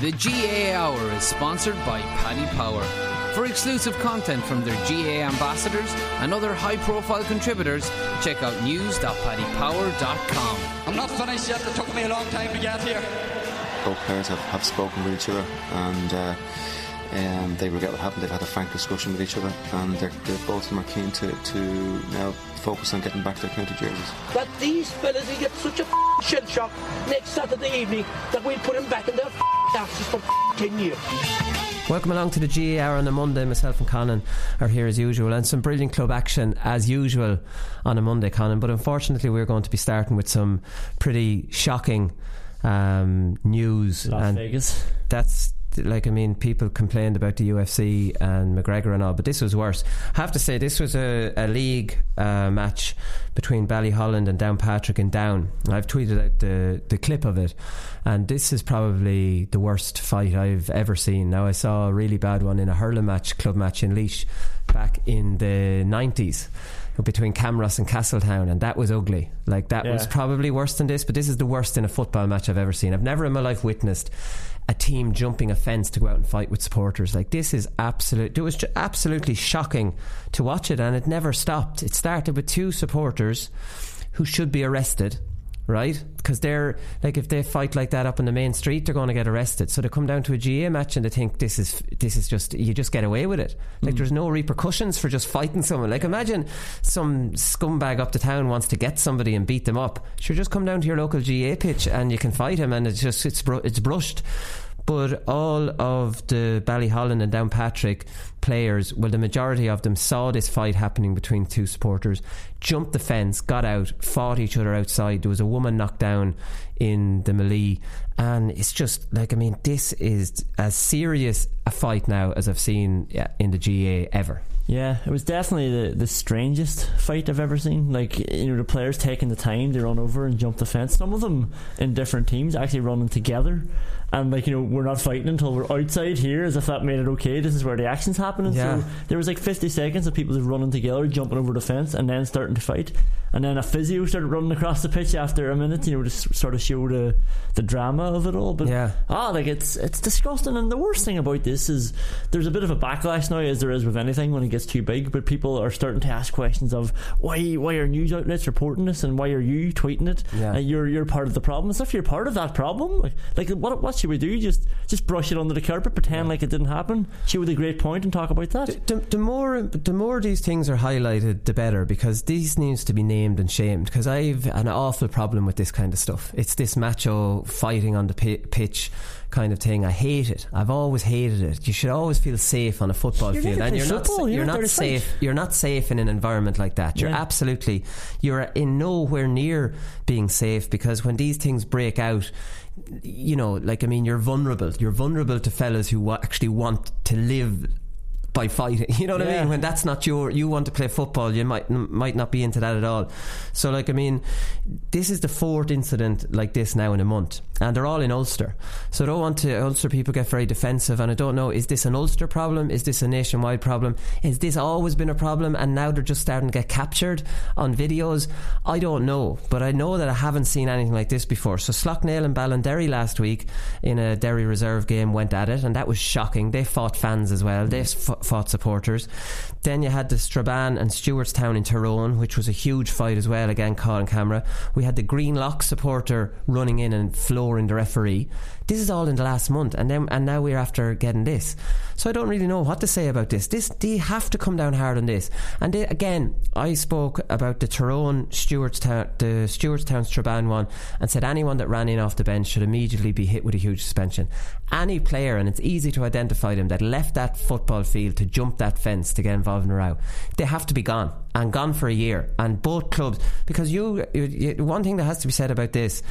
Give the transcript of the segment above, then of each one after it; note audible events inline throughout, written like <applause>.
The GAA Hour is sponsored by Paddy Power. For exclusive content from their GAA ambassadors and other high profile contributors, check out news.paddypower.com. I'm not finished yet. It took me a long time to get here. both players have, have spoken with each other and uh, um, they regret what happened. They've had a frank discussion with each other and they're, they're, both of them are keen to, to now focus on getting back their county jerseys. that these fellas will get such a shell shock next Saturday evening that we'll put them back in their asses for 10 years. Welcome along to the GAA Hour on a Monday. Myself and Conan are here as usual, and some brilliant club action as usual on a Monday, Conan. But unfortunately, we're going to be starting with some pretty shocking um, news. Las and Vegas. That's like I mean, people complained about the UFC and McGregor and all, but this was worse. I have to say, this was a, a league uh, match between Ballyholland and Downpatrick and Down. I've tweeted out the the clip of it, and this is probably the worst fight I've ever seen. Now I saw a really bad one in a hurling match, club match in Laois, back in the nineties. Between Camross and Castletown, and that was ugly. Like that was probably worse than this, but this is the worst in a football match I've ever seen. I've never in my life witnessed a team jumping a fence to go out and fight with supporters. Like this is absolute. It was ju- absolutely shocking to watch it, and it never stopped. It started with two supporters who should be arrested. Right, because they're like if they fight like that up in the main street, they're going to get arrested. So they come down to a GAA match and they think this is this is just you just get away with it. Like mm. there's no repercussions for just fighting someone. Like imagine some scumbag up the town wants to get somebody and beat them up. Sure, just come down to your local GAA pitch and you can fight him, and it's just it's it's brushed. But all of the Ballyholland and Downpatrick players, well, the majority of them saw this fight happening between two supporters, jumped the fence, got out, fought each other outside. There was a woman knocked down in the melee. And it's just like, I mean, this is as serious a fight now as I've seen in the GAA ever. Yeah, it was definitely the, the strangest fight I've ever seen. Like, you know, the players taking the time to run over and jump the fence. Some of them in different teams actually running together. And, like, you know, we're not fighting until we're outside here as if that made it okay. This is where the action's happening. Yeah. So there was like 50 seconds of people just running together, jumping over the fence, and then starting to fight. And then a physio started running across the pitch after a minute, you know, to sort of show the, the drama of it all. But, Yeah. ah, like, it's, it's disgusting. And the worst thing about this is there's a bit of a backlash now, as there is with anything when it gets too big. But people are starting to ask questions of why why are news outlets reporting this and why are you tweeting it? Yeah. And you're you're part of the problem. As if you're part of that problem, like, like what what should we do? Just just brush it under the carpet, pretend like it didn't happen, show a great point, and talk about that. The, the more the more these things are highlighted, the better because these needs to be named and shamed. Because I've an awful problem with this kind of stuff. It's this macho fighting on the pi- pitch kind of thing. I hate it. I've always hated it. You should always feel safe on a football You're field, and you're not you're, you're not to fight. safe. You're not safe in an environment like that. You're Yeah. absolutely you're in nowhere near being safe because when these things break out. You know, like I mean, you're vulnerable. You're vulnerable to fellas who actually want to live by fighting. <laughs> You know what I mean? When that's not your, you want to play football, you might might not be into that at all. So, like, I mean, this is the fourth incident like this now in a month, and they're all in Ulster. So, I don't want to Ulster people get very defensive, and I don't know is this an Ulster problem? Is this a nationwide problem? Is this always been a problem, and now they're just starting to get captured on videos? I don't know, but I know that I haven't seen anything like this before. So, Slaughtneil and Ballinderry last week in a Derry reserve game went at it, and that was shocking. They fought fans as well. They mm. f- fought supporters. Then you had the Strabane and Stewartstown in Tyrone, which was a huge fight as well. Again, caught on camera. We had the Greenlough supporter running in and flooring the referee. This is all in the last month, and then and now we're after getting this. So I don't really know what to say about this. This they have to come down hard on this. And they, again, I spoke about the Tyrone Stewartstown, the Stewartstown Strabane one, and said anyone that ran in off the bench should immediately be hit with a huge suspension. Any player, and it's easy to identify them, that left that football field to jump that fence to get involved in a row, they have to be gone and gone for a year. And both clubs, because you, you, you one thing that has to be said about this,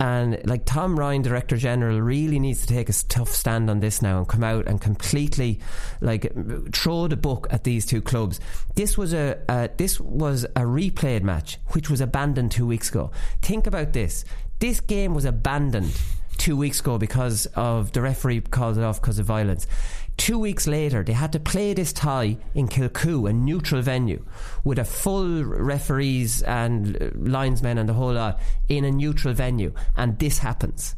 and like Tom Ryan, Director General, really needs to take a tough stand on this now and come out and completely like throw the book at these two clubs. This was a uh, this was a replayed match which was abandoned two weeks ago. Think about this. This game was abandoned two weeks ago because of the referee called it off because of violence. Two weeks later, they had to play this tie in Kilcoo, a neutral venue, with a full referees and uh, linesmen and the whole lot in a neutral venue, and this happens.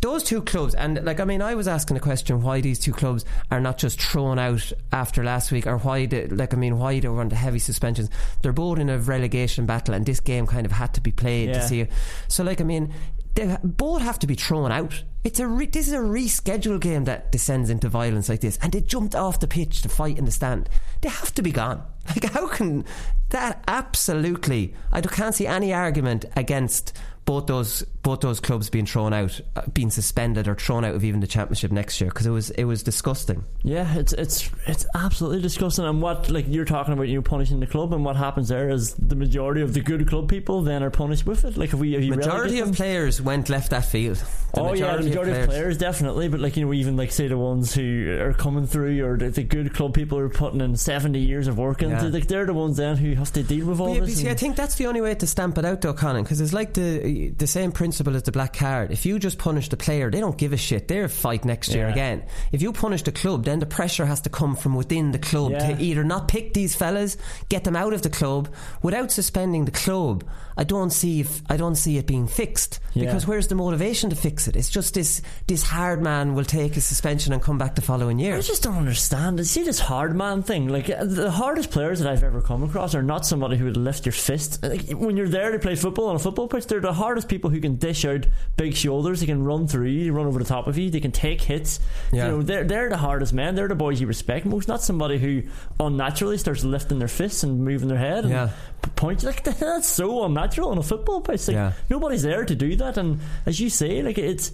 Those two clubs, and like I mean, I was asking the question why these two clubs are not just thrown out after last week, or why, they, like I mean, why they were under heavy suspensions. They're both in a relegation battle, and this game kind of had to be played Yeah. to see. So, like I mean, they both have to be thrown out. It's a re- this is a rescheduled game that descends into violence like this, and they jumped off the pitch to fight in the stand. They have to be gone. <laughs> Like how can that? Absolutely, I can't see any argument against both those both those clubs being thrown out, uh, being suspended, or thrown out of even the championship next year because it was it was disgusting. Yeah, it's it's it's absolutely disgusting. And what like you're talking about, you punishing the club, and what happens there is the majority of the good club people then are punished with it. Like if we if you Majority of them- players went left that field. The oh yeah, the majority of players. definitely, but like you know, even like say the ones who are coming through, or the, the good club people who are putting in seventy years of work into, Yeah. like they're the ones then who have to deal with all But yeah, this. see, I think that's the only way to stamp it out, though, Colm, because it's like the the same principle as the black card. If you just punish the player, they don't give a shit. They're fight next year Yeah. again. If you punish the club, then the pressure has to come from within the club Yeah. to either not pick these fellas, get them out of the club, without suspending the club. I don't see if I don't see it being fixed Yeah. because where's the motivation to fix it? It's just this this hard man will take his suspension and come back the following year. I just don't understand. See this hard man thing. Like uh, the hardest players that I've ever come across are not somebody who would lift your fist. Like, when you're there to play football on a football pitch, they're the hardest people who can dish out big shoulders. They can run through you, run over the top of you. They can take hits. Yeah. You know, they're they're the hardest men. They're the boys you respect most. Not somebody who unnaturally starts lifting their fists and moving their head. And Yeah. Point like <laughs> that's so unnatural on a football pitch. Like Yeah. nobody's there to do that. And as you say, like it's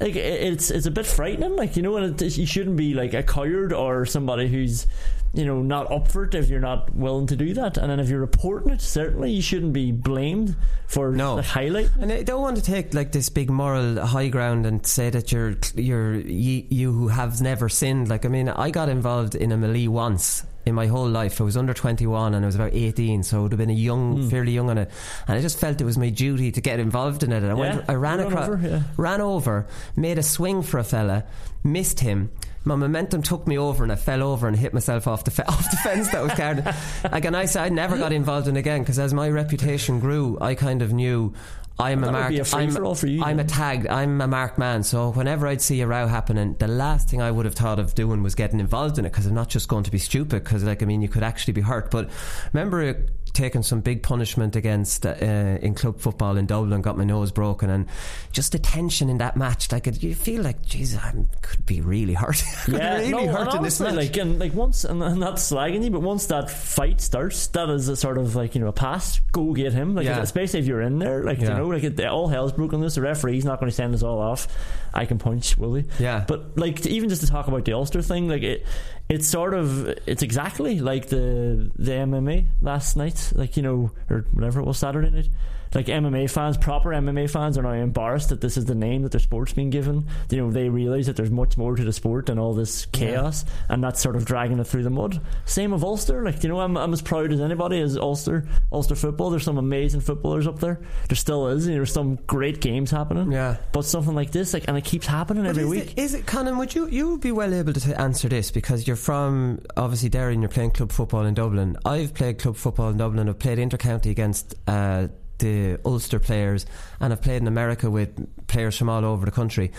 like it's it's a bit frightening. Like you know, and it, you shouldn't be like a coward or somebody who's you know not up for it if you're not willing to do that. And then if you're reporting it, certainly you shouldn't be blamed for No. like, highlight. And I don't want to take like this big moral high ground and say that you're you're you, you who have never sinned. Like I mean, I got involved in a melee once in my whole life. I was under twenty one and I was about eighteen, so I would have been a young, Hmm. fairly young on it. And I just felt it was my duty to get involved in it. And I went, I ran run across, over, yeah. ran over, made a swing for a fella, missed him. My momentum took me over and I fell over and hit myself off the fe- <laughs> off the fence that was guarded. like, and I said I never got involved in it again because as my reputation grew, I kind of knew I'm a marked. be a free-for-all for you, I'm a tagged. I'm a marked man. So whenever I'd see a row happening, the last thing I would have thought of doing was getting involved in it because I'm not just going to be stupid. Because like I mean, you could actually be hurt. But remember. Taking some big punishment against uh, in club football in Dublin, got my nose broken, and just the tension in that match. Like it, you feel like, Jesus, I could be really hurt. <laughs> Yeah, really no, hurt and in this match. like and like once and I'm not slagging you, but once that fight starts, that is a sort of like you know a pass. Go get him, like Yeah. especially if you're in there, like you know, like it, all hell's broken loose. The referee's not going to send us all off. I can punch, will he? Yeah. But like even just to talk about the Ulster thing, like it, it's sort of it's exactly like the the MMA last night, like you know, or whatever it was Saturday night. Like MMA fans, proper MMA fans, are now embarrassed that this is the name that their sport's being given. You know, they realise that there's much more to the sport than all this chaos, yeah. and that's sort of dragging it through the mud. Same of Ulster. Like, you know, I'm, I'm as proud as anybody as Ulster, Ulster football. There's some amazing footballers up there. There still is. You know, there's some great games happening. Yeah. But something like this, like, and it keeps happening but every is week. It, is it, Conan? Would you you would be well able to answer this because you're from obviously Derry and you're playing club football in Dublin. I've played club football in Dublin. I've played intercounty against. Uh, the Ulster players, and I've played in America with players from all over the country.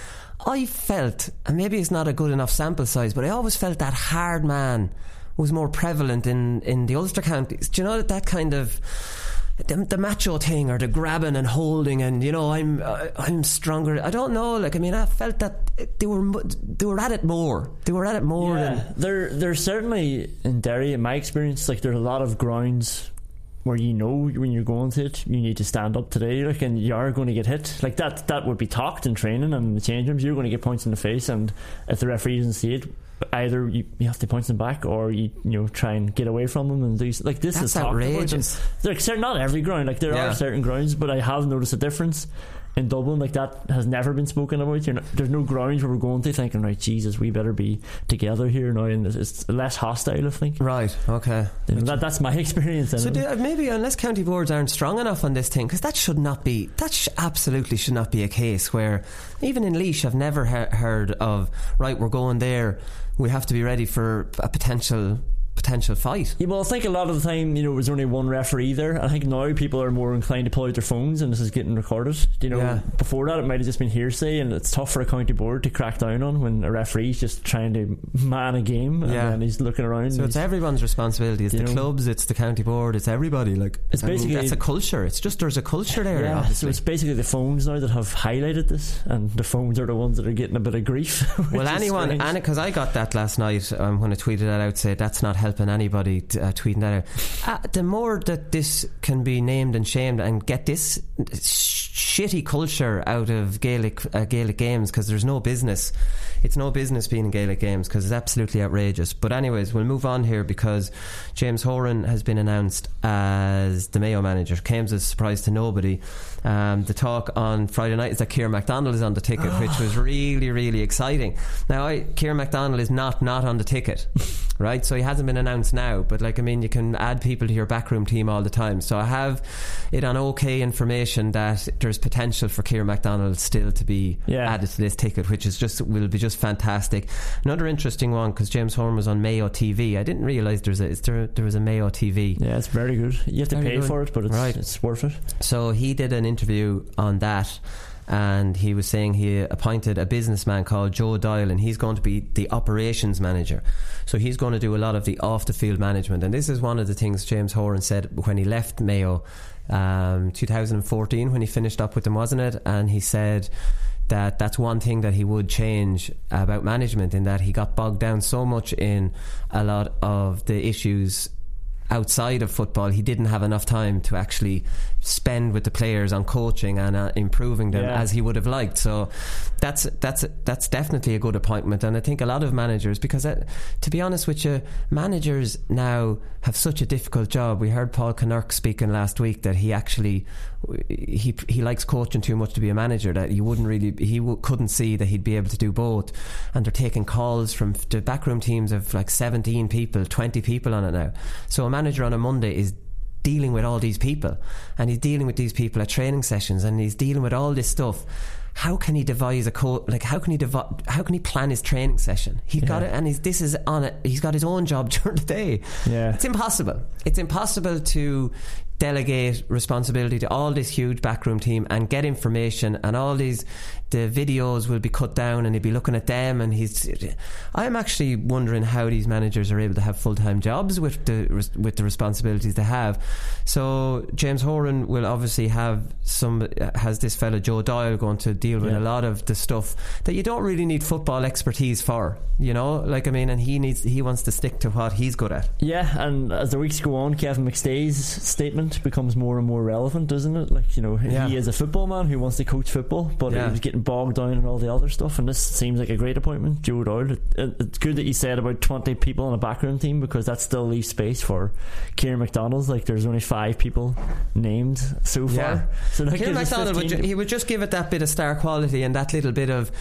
I felt, and maybe it's not a good enough sample size, but I always felt that hard man was more prevalent in, in the Ulster counties. Do you know that that kind of the, the, macho thing or the grabbing and holding and you know I'm uh, I'm stronger. I don't know. Like I mean, I felt that they were they were at it more. They were at it more. Yeah, than there there's certainly in Derry, in my experience, like there's a lot of grounds where you know when you're going to it, you need to stand up today, like, and you are going to get hit. Like that, that would be talked in training and in the change rooms. You're going to get points in the face, and if the referee doesn't see it, either you, you have to point them back or you you know try and get away from them and do like this That's is outrageous. Like not every ground, like there yeah. are certain grounds, but I have noticed a difference in Dublin, like that has never been spoken about. Not, there's no grounds where we're going to thinking, right, Jesus, we better be together here now, and it's less hostile, I think. Right. Okay. That, that's my <laughs> experience. So do, uh, maybe unless county boards aren't strong enough on this thing, because that should not be. That sh- absolutely should not be a case where even in Laois, I've never he- heard of right. We're going there. We have to be ready for a potential potential fight. Yeah, well, I think a lot of the time, you know, there's only one referee there. I think now people are more inclined to pull out their phones and this is getting recorded. You know, yeah. before that, it might have just been hearsay, and it's tough for a county board to crack down on when a referee's just trying to man a game yeah. and he's looking around. So it's everyone's responsibility. It's the know, clubs, it's the county board, it's everybody. Like it's basically mean, that's a culture. It's just there's a culture there. Yeah, obviously. so it's basically the phones now that have highlighted this, and the phones are the ones that are getting a bit of grief. <laughs> well, anyone, because I got that last night um, when I tweeted that out, say that's not helping anybody uh, tweeting that out. Uh, the more that this can be named and shamed and get this shitty culture out of Gaelic uh, Gaelic games because there's no business. It's no business being in Gaelic games because it's absolutely outrageous. But anyways, we'll move on here because James Horan has been announced as the Mayo manager. Came as a surprise to nobody. Um, the talk on Friday night is that Ciaran McDonald is on the ticket, which <sighs> was really really exciting. Now, I, Ciaran McDonald is not not on the ticket, right? So he hasn't been announced now. But like I mean, you can add people to your backroom team all the time. So I have it on OK information that there's potential for Ciaran McDonald still to be yeah. added to this ticket, which is just will be just fantastic. Another interesting one because James Horan was on Mayo TV. I didn't realise there's a there, there was a Mayo TV. Yeah, it's very good. You have to very pay good. for it, but it's, right. it's worth it. So he did an interview on that and he was saying he appointed a businessman called Joe Doyle, and he's going to be the operations manager. So he's going to do a lot of the off the field management. And this is one of the things James Horan said when he left Mayo um, 2014 when he finished up with them, wasn't it? And he said that that's one thing that he would change about management in that he got bogged down so much in a lot of the issues outside of football, he didn't have enough time to actually spend with the players on coaching and uh, improving them yeah. as he would have liked. So that's that's that's definitely a good appointment, and I think a lot of managers, because uh, to be honest with you, managers now have such a difficult job. We heard Paul Kinnerk speaking last week that he actually he he likes coaching too much to be a manager. That he wouldn't really he w- couldn't see that he'd be able to do both. And they're taking calls from the backroom teams of like seventeen people, twenty people on it now. So a manager on a Monday is dealing with all these people. And he's dealing with these people at training sessions and he's dealing with all this stuff. How can he devise a co like how can he devi- how can he plan his training session? He's yeah. got it and he's this is on it he's got his own job <laughs> during the day. Yeah. It's impossible. It's impossible to delegate responsibility to all this huge backroom team and get information and all these the videos will be cut down and he'll be looking at them and he's I'm actually wondering how these managers are able to have full-time jobs with the with the responsibilities they have so James Horan will obviously have some has this fella Joe Doyle going to deal with yeah. a lot of the stuff that you don't really need football expertise for you know like I mean and he needs he wants to stick to what he's good at yeah and as the weeks go on Kevin McStay's statement becomes more and more relevant, doesn't it? Like you know, Yeah. he is a football man who wants to coach football, but Yeah. he was getting bogged down in all the other stuff. And this seems like a great appointment, Joe Doyle. It, it, it's good that you said about twenty people on a backroom team because that still leaves space for Ciaran McDonald's. Like there's only five people named so far. Yeah. So that Ciaran McDonald would ju- he would just give it that bit of star quality and that little bit of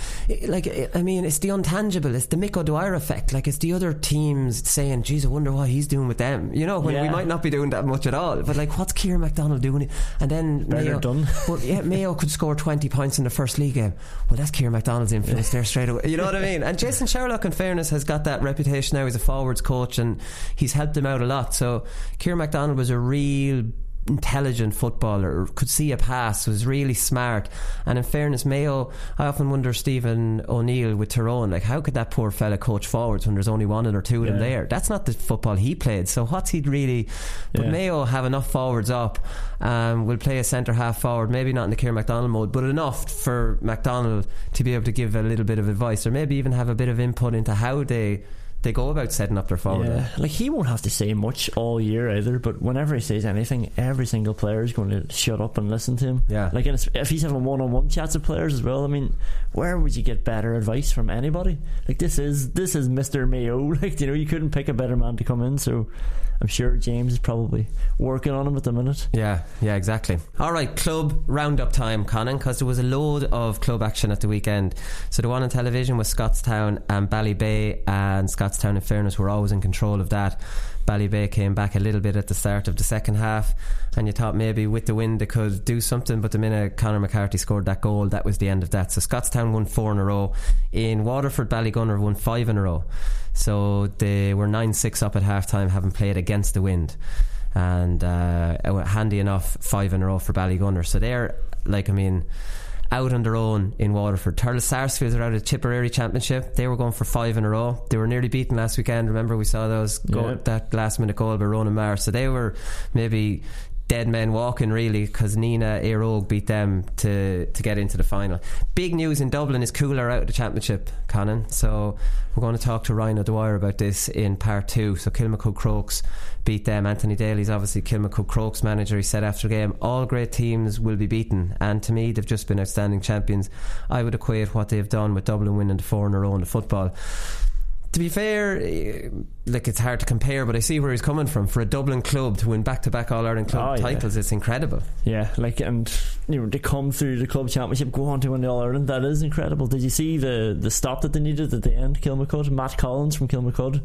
like I mean it's the untangible it's the Mick O'Dwyer effect like it's the other teams saying geez I wonder what he's doing with them you know when we might not be doing that much at all but like what's Ciaran McDonald doing and then Better Mayo, done. <laughs> but yeah Mayo could score 20 points in the first league game well that's Ciaran McDonald's influence there straight away. You know what I mean? And Jason Sherlock in fairness has got that reputation now. As a forwards coach and he's helped him out a lot. So Ciaran McDonald was a real intelligent footballer, could see a pass, was really smart. And in fairness, Mayo, I often wonder Stephen O'Neill with Tyrone, like how could that poor fella coach forwards when there's only one or two of them there? That's not the football he played. So what's he really? But Yeah. Mayo have enough forwards up. Um, will play a centre half forward, maybe not in the Ciaran McDonald mode, but enough for McDonald to be able to give a little bit of advice, or maybe even have a bit of input into how they. They go about setting up their forward. Yeah, eh? like he won't have to say much all year either. But whenever he says anything, every single player is going to shut up and listen to him. Yeah. like if he's having one-on-one chats with players as well, I mean, where would you get better advice from anybody? Like this is this is Mister Mayo. <laughs> Like you know, you couldn't pick a better man to come in. So I'm sure James is probably working on him at the minute. Yeah, yeah, exactly. All right, club roundup time, Conan, because there was a load of club action at the weekend. So the one on television was Scottstown and Ballybay, and Scottstown, in fairness, were always in control of that. Ballybay came back a little bit at the start of the second half, and you thought maybe with the win they could do something, but the minute Conor McCarthy scored that goal, that was the end of that. So Scottstown won four in a row. In Waterford, Ballygunner won five in a row. So they were 9 6 up at half time, having played against the wind and uh, handy enough five in a row for Ballygunner. So they're like, I mean, out on their own in Waterford. Thurles Sarsfields are out of the Tipperary Championship. They were going for five in a row. They were nearly beaten last weekend. Remember, we saw those go, Yeah. that last minute goal by Ronan Maher. So they were maybe dead men walking really because Nenagh Éire Óg beat them to to get into the final. Big news in Dublin is Cuala out of the championship, Conan. So we're going to talk to Ryan O'Dwyer about this in part two. So Kilmacud Crokes beat them. Anthony Daly's obviously Kilmacud Crokes manager. He said after the game, all great teams will be beaten, and to me they've just been outstanding champions. I would equate what they've done with Dublin winning the four in a row in the football to be fair, eh, like it's hard to compare, but I see where he's coming from. For a Dublin club to win back-to-back All Ireland club Oh, yeah. titles, it's incredible. Yeah, like and you know to come through the club championship, go on to win the All Ireland. That is incredible. Did you see the the stop that they needed at the end? Kilmacud, Matt Collins from Kilmacud,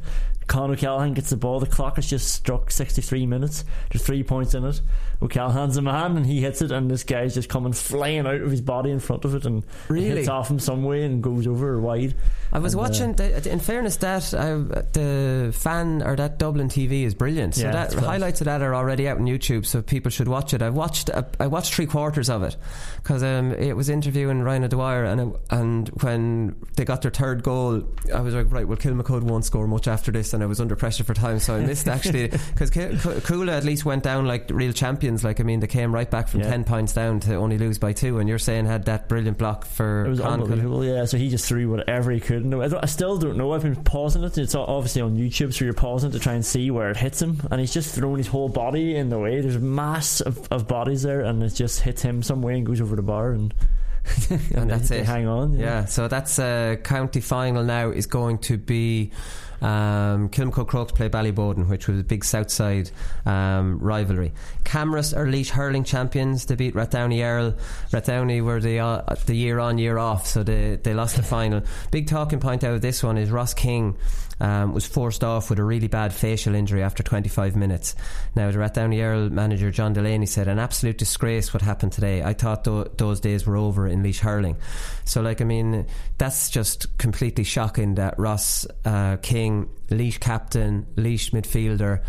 Con O'Callaghan gets the ball. The clock has just struck sixty three minutes. There's three points in it. O'Callaghan's a man, and he hits it, and this guy's just coming flying out of his body in front of it, and Really? hits off him some way and goes over wide. I was And, uh, watching. The, in fairness, that uh, the fan or that Dublin TV is brilliant. So Yeah, that highlights of that are already out on YouTube, so people should watch it. I watched. uh, I watched three quarters of it because um, it was interviewing Ryan O'Dwyer, and it, and when they got their third goal, I was like, right, well, Kilmacud won't score much after this, and I was under pressure for time, so I missed <laughs> actually because Cuala at least went down like real champions. Like I mean, they came right back from Yeah. ten points down to only lose by two, and you're saying had that brilliant block for It was Con unbelievable, yeah. So he just threw whatever he could. I, I still don't know. I've been pausing it. It's obviously on YouTube, so you're pausing it to try and see where it hits him. And he's just thrown his whole body in the way. There's a mass of, of bodies there, and it just hits him some way and goes over the bar. And, <laughs> and that's they it. Hang on. Yeah, so that's uh, county final now is going to be um, Kilmacud Crokes play Ballyboden, which was a big Southside um, rivalry. Camross are Laois hurling champions. They beat Rathdowney Errill. Rathdowney were the uh, the year on year off, so they they lost the final. Big talking point out of this one is Ross King. Um, was forced off with a really bad facial injury after 25 minutes. Now, the Rathdowney Errill manager John Delaney said, "An absolute disgrace what happened today. I thought tho- those days were over in Laois hurling." So, like, I mean, that's just completely shocking that Ross uh, King, Laois captain, Laois midfielder,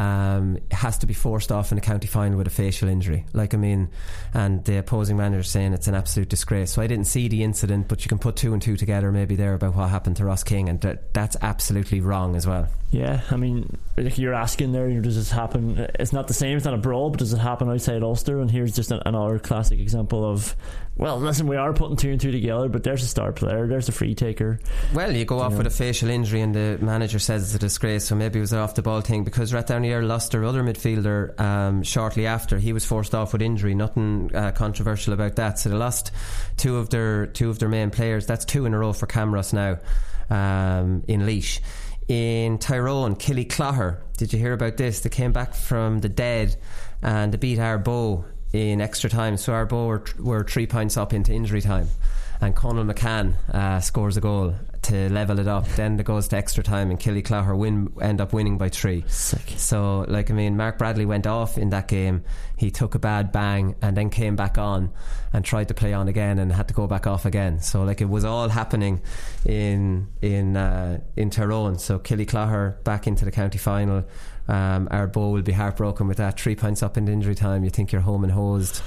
um, has to be forced off in a county final with a facial injury. Like, I mean, and the opposing manager saying it's an absolute disgrace. So I didn't see the incident, but you can put two and two together maybe there about what happened to Ross King, and that, that's absolutely wrong as well. Yeah, I mean, like you're asking there, you know, does this happen? It's not the same, it's not a brawl, but does it happen outside Ulster? And here's just an, another classic example of, well, listen, we are putting two and two together, but there's a star player, there's a free taker. Well, you go off Yeah. with a facial injury, and the manager says it's a disgrace, so maybe it was an off the ball thing because Tavernier lost their other midfielder um, shortly after. He was forced off with injury. Nothing uh, controversial about that. So they lost two of their two of their main players. That's two in a row for Camross now um, in Laois. In Tyrone, Killyclogher. Did you hear about this? They came back from the dead and they beat Arbo in extra time. So Arbo were, were three points up into injury time and Conal McCann uh, scores a goal to level it up. Then it goes to extra time, and Killyclogher win end up winning by three. Sick. So, like I mean, Mark Bradley went off in that game. He took a bad bang and then came back on and tried to play on again and had to go back off again. So, like it was all happening in in uh, in Tyrone. So Killyclogher back into the county final. Um, Arbo will be heartbroken with that. Three points up in injury time. You think you're home and hosed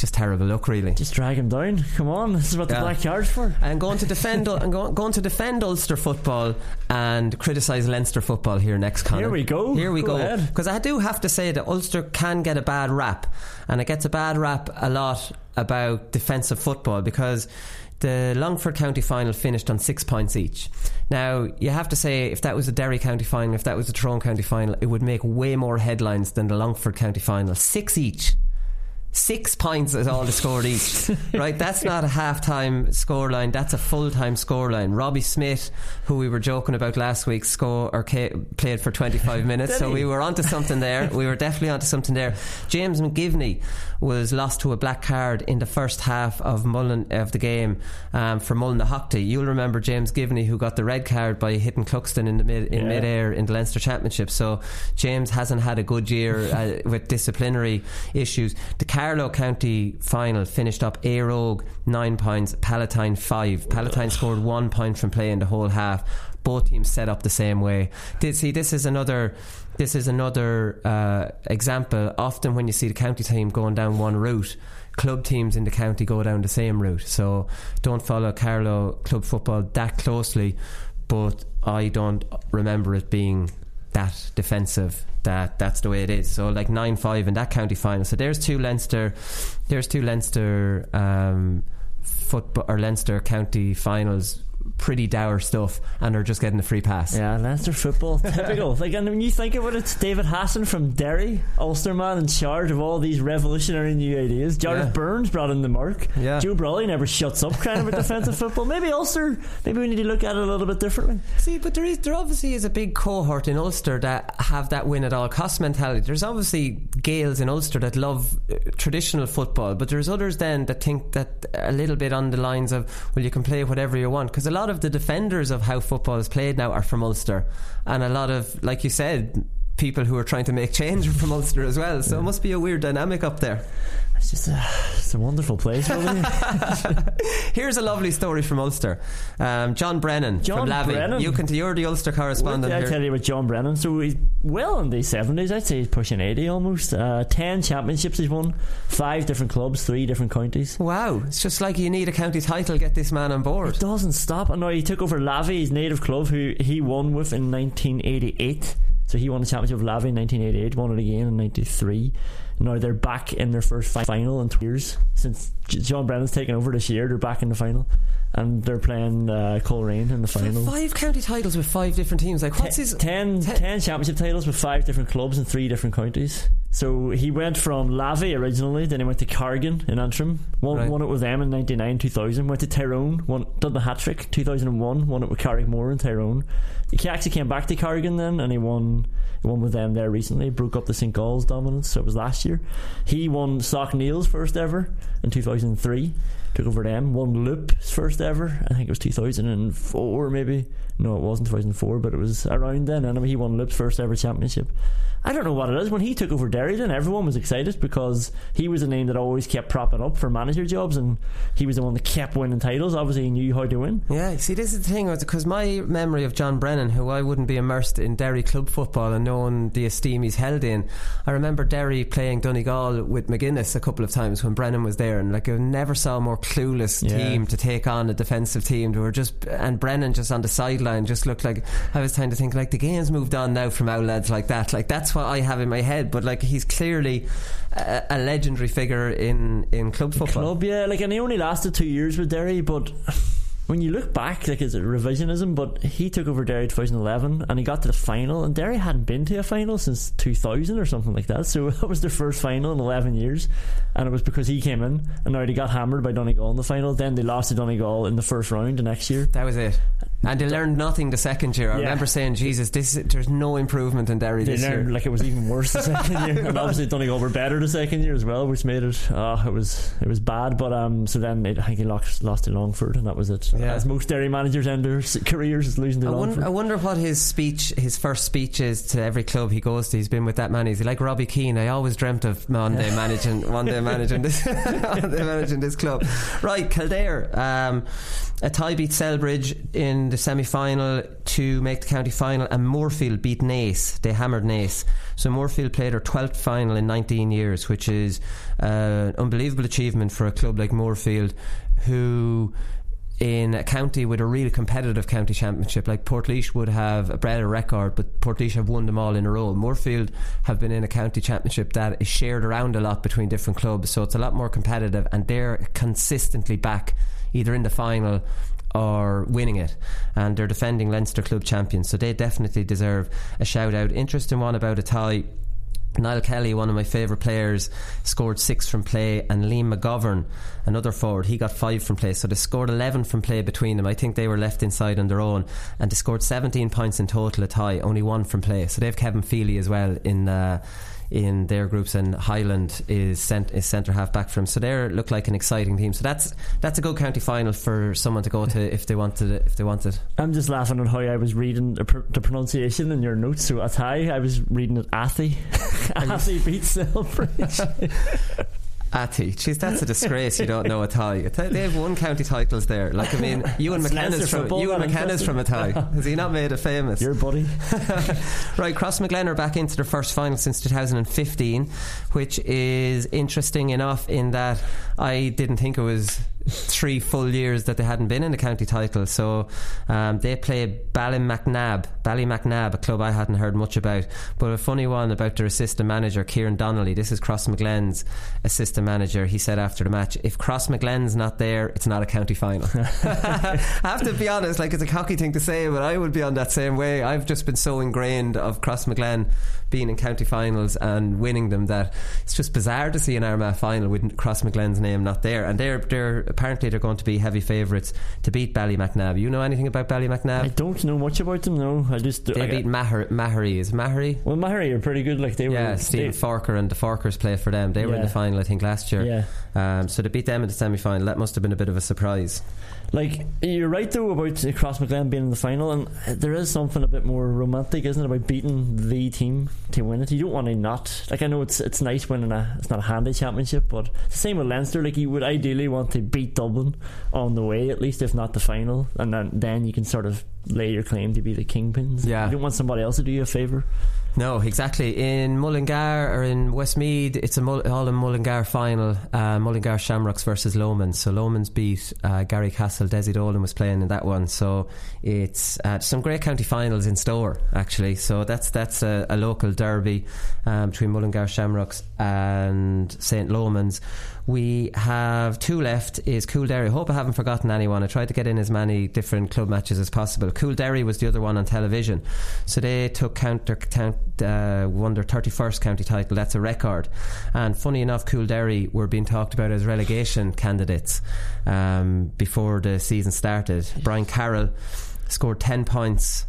just terrible look, really. Just drag him down. Come on, <laughs> this is what the Yeah. black card's for. And going to defend <laughs> and go, going to defend Ulster football and criticise Leinster football here next. Conor. Here we go. Here we Go go. Because I do have to say that Ulster can get a bad rap, and it gets a bad rap a lot about defensive football because. The Longford County final finished on six points each. Now, you have to say, if that was a Derry County final, if that was a Tyrone County final, it would make way more headlines than the Longford County final. Six each. Six points is all they scored each. right, that's not a half time scoreline, that's a full time scoreline. Robbie Smith, who we were joking about last week, score or ca- played for 25 <laughs> minutes, so he? we were onto something there. we were definitely onto something there. James McGivney was lost to a black card in the first half of Mullen of the game um, for Mullinalaghta. You'll remember James Givney, who got the red card by hitting Cluxton in the mid in Yeah. mid-air in the Leinster Championship. So James hasn't had a good year uh, with disciplinary issues. The Carlow County final finished up Éire Óg nine points, Palatine five. Palatine scored one point from play in the whole half. Both teams set up the same way. Did see this is another. This is another uh, example. Often, when you see the county team going down one route, club teams in the county go down the same route. So don't follow Carlow club football that closely, but I don't remember it being that defensive. That that's the way it is. So like nine five in that county final. So there's two Leinster, there's two Leinster um, football or Leinster county finals. Pretty dour stuff, and they're just getting a free pass. Yeah, Leinster football, <laughs> typical. like, and when you think about it, it's David Hassan from Derry, Ulsterman in charge of all these revolutionary new ideas. Jarlath Yeah. Burns brought in the mark. Yeah. Joe Brolly never shuts up crying about defensive <laughs> football. Maybe Ulster, maybe we need to look at it a little bit differently. See, but there is there obviously is a big cohort in Ulster that have that win at all cost mentality. There's obviously Gaels in Ulster that love uh, traditional football, but there's others then that think that a little bit on the lines of well, you can play whatever you want because a lot of the defenders of how football is played now are from Ulster, and a lot of like you said. People who are trying to make change <laughs> from Ulster as well, so it must be a weird dynamic up there. It's just a, it's a wonderful place. Really. <laughs> Here's a lovely story from Ulster. Um, John Brennan John from Lavey. Brennan? You can, you're the Ulster correspondent I tell you about John Brennan. So he's well in the seventies. I'd say he's pushing eighty almost. Uh, Ten championships he's won. Five different clubs, three different counties. Wow, it's just like you need a county title, get this man on board. It doesn't stop. I know he took over Lavey, his native club, who he won with in 1988. So he won the championship of Lavey in 1988, won it again in 93. Now they're back in their first fi- final in two years since John Brennan's taken over this year. They're back in the final, and they're playing uh, Coleraine in the final. Five county titles with five different teams. Like, what's his. ten, ten- 10 championship titles with five different clubs in three different counties. So he went from Lavey originally, then he went to Cargan in Antrim, won, Right. won it with them in 99 2000, went to Tyrone, won, done the hat trick 2001, won it with Carrickmore in Tyrone. He actually came back to Cargan then and he won he won with them there recently, broke up the St. Gall's dominance, so it was last year. He won Slaughtneil's first ever in 2003, took over them, won Loup's first ever, I think it was 2004 maybe. No, it wasn't 2004, but it was around then. Anyway, he won Loup's first ever championship. I don't know what it is. When he took over Derry, then everyone was excited because he was a name that always kept propping up for manager jobs, and he was the one that kept winning titles. Obviously, he knew how to win. Yeah, see, this is the thing, because my memory of John Brennan, who I wouldn't be immersed in Derry club football and knowing the esteem he's held in, I remember Derry playing Donegal with McGuinness a couple of times when Brennan was there, and like I never saw a more clueless Yeah. team to take on a defensive team. They were just, and Brennan just on the sideline just looked like I was trying to think like the game's moved on now from our lads like that. Like that's what I have in my head, but like he's clearly a, a legendary figure in in club football. Club, yeah, like and he only lasted two years with Derry, but when you look back, like it's revisionism, but he took over Derry 2011 and he got to the final, and Derry hadn't been to a final since 2000 or something like that. So <laughs> that was their first final in 11 years, and it was because he came in, and now they got hammered by Donegal in the final. Then they lost to Donegal in the first round the next year. That was it. And they learned nothing the second year. I Yeah. remember saying, "Jesus, this there's no improvement in Derry They this learned year." like it was even worse the second year, <laughs> and obviously Donegal were better the second year as well, which made it oh, it was it was bad. But um, so then it, I think he lost lost to Longford, and that was it. Yeah. As most Derry managers end their careers, is losing to I Longford. wonder, I wonder what his speech, his first speech is to every club he goes to. He's been with that many. He's like Robbie Keane? I always dreamt of one day managing, one day managing this, <laughs> one day managing this club. Right, Kildare. Um, a tie beat Celbridge in the semi final to make the county final, and Moorefield beat Naas. They hammered Naas. So Moorefield played their 12th final in 19 years, which is uh, an unbelievable achievement for a club like Moorefield, who in a county with a really competitive county championship. Like Portlaoise would have a better record, but Portlaoise have won them all in a row. Moorefield have been in a county championship that is shared around a lot between different clubs, so it's a lot more competitive, and they're consistently back either in the final or winning it, and they're defending Leinster club champions, so they definitely deserve a shout out. Interesting one about a tie. Niall Kelly, one of my favourite players, scored six from play, and Liam McGovern, another forward, he got five from play. So they scored 11 from play between them. I think they were left inside on their own, and they scored 17 points in total a tie, only one from play. So they have Kevin Feely as well in. Uh, in their groups, and Highland is cent- is centre half back from. So they look like an exciting team. So that's that's a good county final for someone to go to if they wanted it, if they wanted. I'm just laughing at how I was reading the, pr- the pronunciation in your notes. So Atai, I was reading it Athy. <laughs> Athy beats Celbridge. <laughs> Ati, jeez, that's a disgrace. You don't know a tie. They have won county titles there. Like I mean, <laughs> Ewan McKenna's from Ewan McKenna's from a tie. Has he not made it famous? Your buddy. <laughs> right, Crossmaglen are back into their first final since 2015, which is interesting enough in that I didn't think it was three full years that they hadn't been in the county title. So um, they play Ballymacnab, Ballymacnab, a club I hadn't heard much about. But a funny one about their assistant manager, Kieran Donnelly. This is Crossmaglen's assistant manager. He said after the match, if Crossmaglen's not there, it's not a county final. <laughs> I have to be honest, like it's a cocky thing to say, but I would be on that same way. I've just been so ingrained of Crossmaglen being in county finals and winning them that it's just bizarre to see an Armagh final with Crossmaglen's name not there. And they're they're apparently they're going to be heavy favourites to beat Ballymacnab. You know anything about Ballymacnab? I don't know much about them. No, I just They I, beat Mahar- Maghery. Is it Maghery? Well, Maghery are pretty good. Like they were. Yeah, Stephen Forker and the Forkers play for them. They were in the final, I think, last year. Yeah. Um, so they beat them in the semi final. That must have been a bit of a surprise. Like you're right though about Crossmaglen being in the final, and there is something a bit more romantic, isn't it, about beating the team to win it? You don't want to not like I know it's it's nice winning a it's not a handy championship, but the same with Leinster. Like you would ideally want to beat Dublin on the way, at least if not the final, and then then you can sort of lay your claim to be the kingpins. Yeah. you don't want somebody else to do you a favour. No, exactly. In Mullingar or in Westmeath, it's a Mull- all in Mullingar final. Uh, Mullingar Shamrocks versus Lomans. So Lomans beat uh, Garrycastle. Desi Dolan was playing in that one. So it's uh, some great county finals in store actually. So that's that's a, a local derby um, between Mullingar Shamrocks and St Lomans. We have two left. Is Coolderry? I hope I haven't forgotten anyone. I tried to get in as many different club matches as possible. Coolderry was the other one on television. So they took counter count uh, won their thirty first county title. That's a record. And funny enough, Coolderry were being talked about as relegation candidates um, before the season started. Brian Carroll scored ten points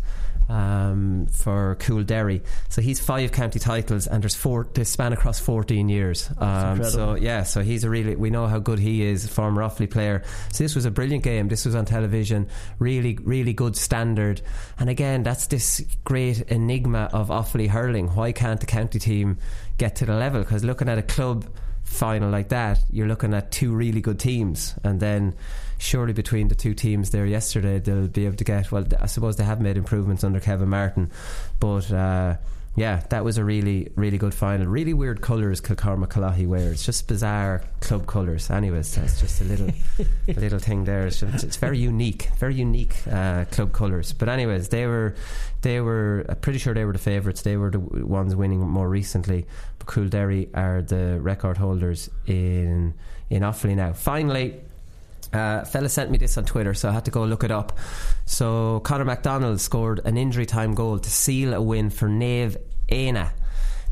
um, for Coolderry. So he's five county titles, and there's four. They span across 14 years. Um, so yeah, so he's a really. We know how good he is, former Offaly player. So this was a brilliant game. This was on television. Really, really good standard. And again, that's this great enigma of Offaly hurling. Why can't the county team get to the level? Because looking at a club final like that, you're looking at two really good teams, and then surely between the two teams there yesterday, they'll be able to get. Well, I suppose they have made improvements under Kevin Martin, but. Uh, yeah, that was a really, really good final. Really weird colours Kilcormac Killoughey wears. Just bizarre club colours. Anyways, that's just a little, a little thing there. It's, just- it's very unique, very unique uh, club colours. But anyways, they were, they were. Pretty sure they were the favourites. They were the ones winning more recently. But Coolderry are the record holders in in Offaly now. Finally, Uh, fella sent me this on Twitter, so I had to go look it up. So Conor McDonald scored an injury time goal to seal a win for Naomh Éanna.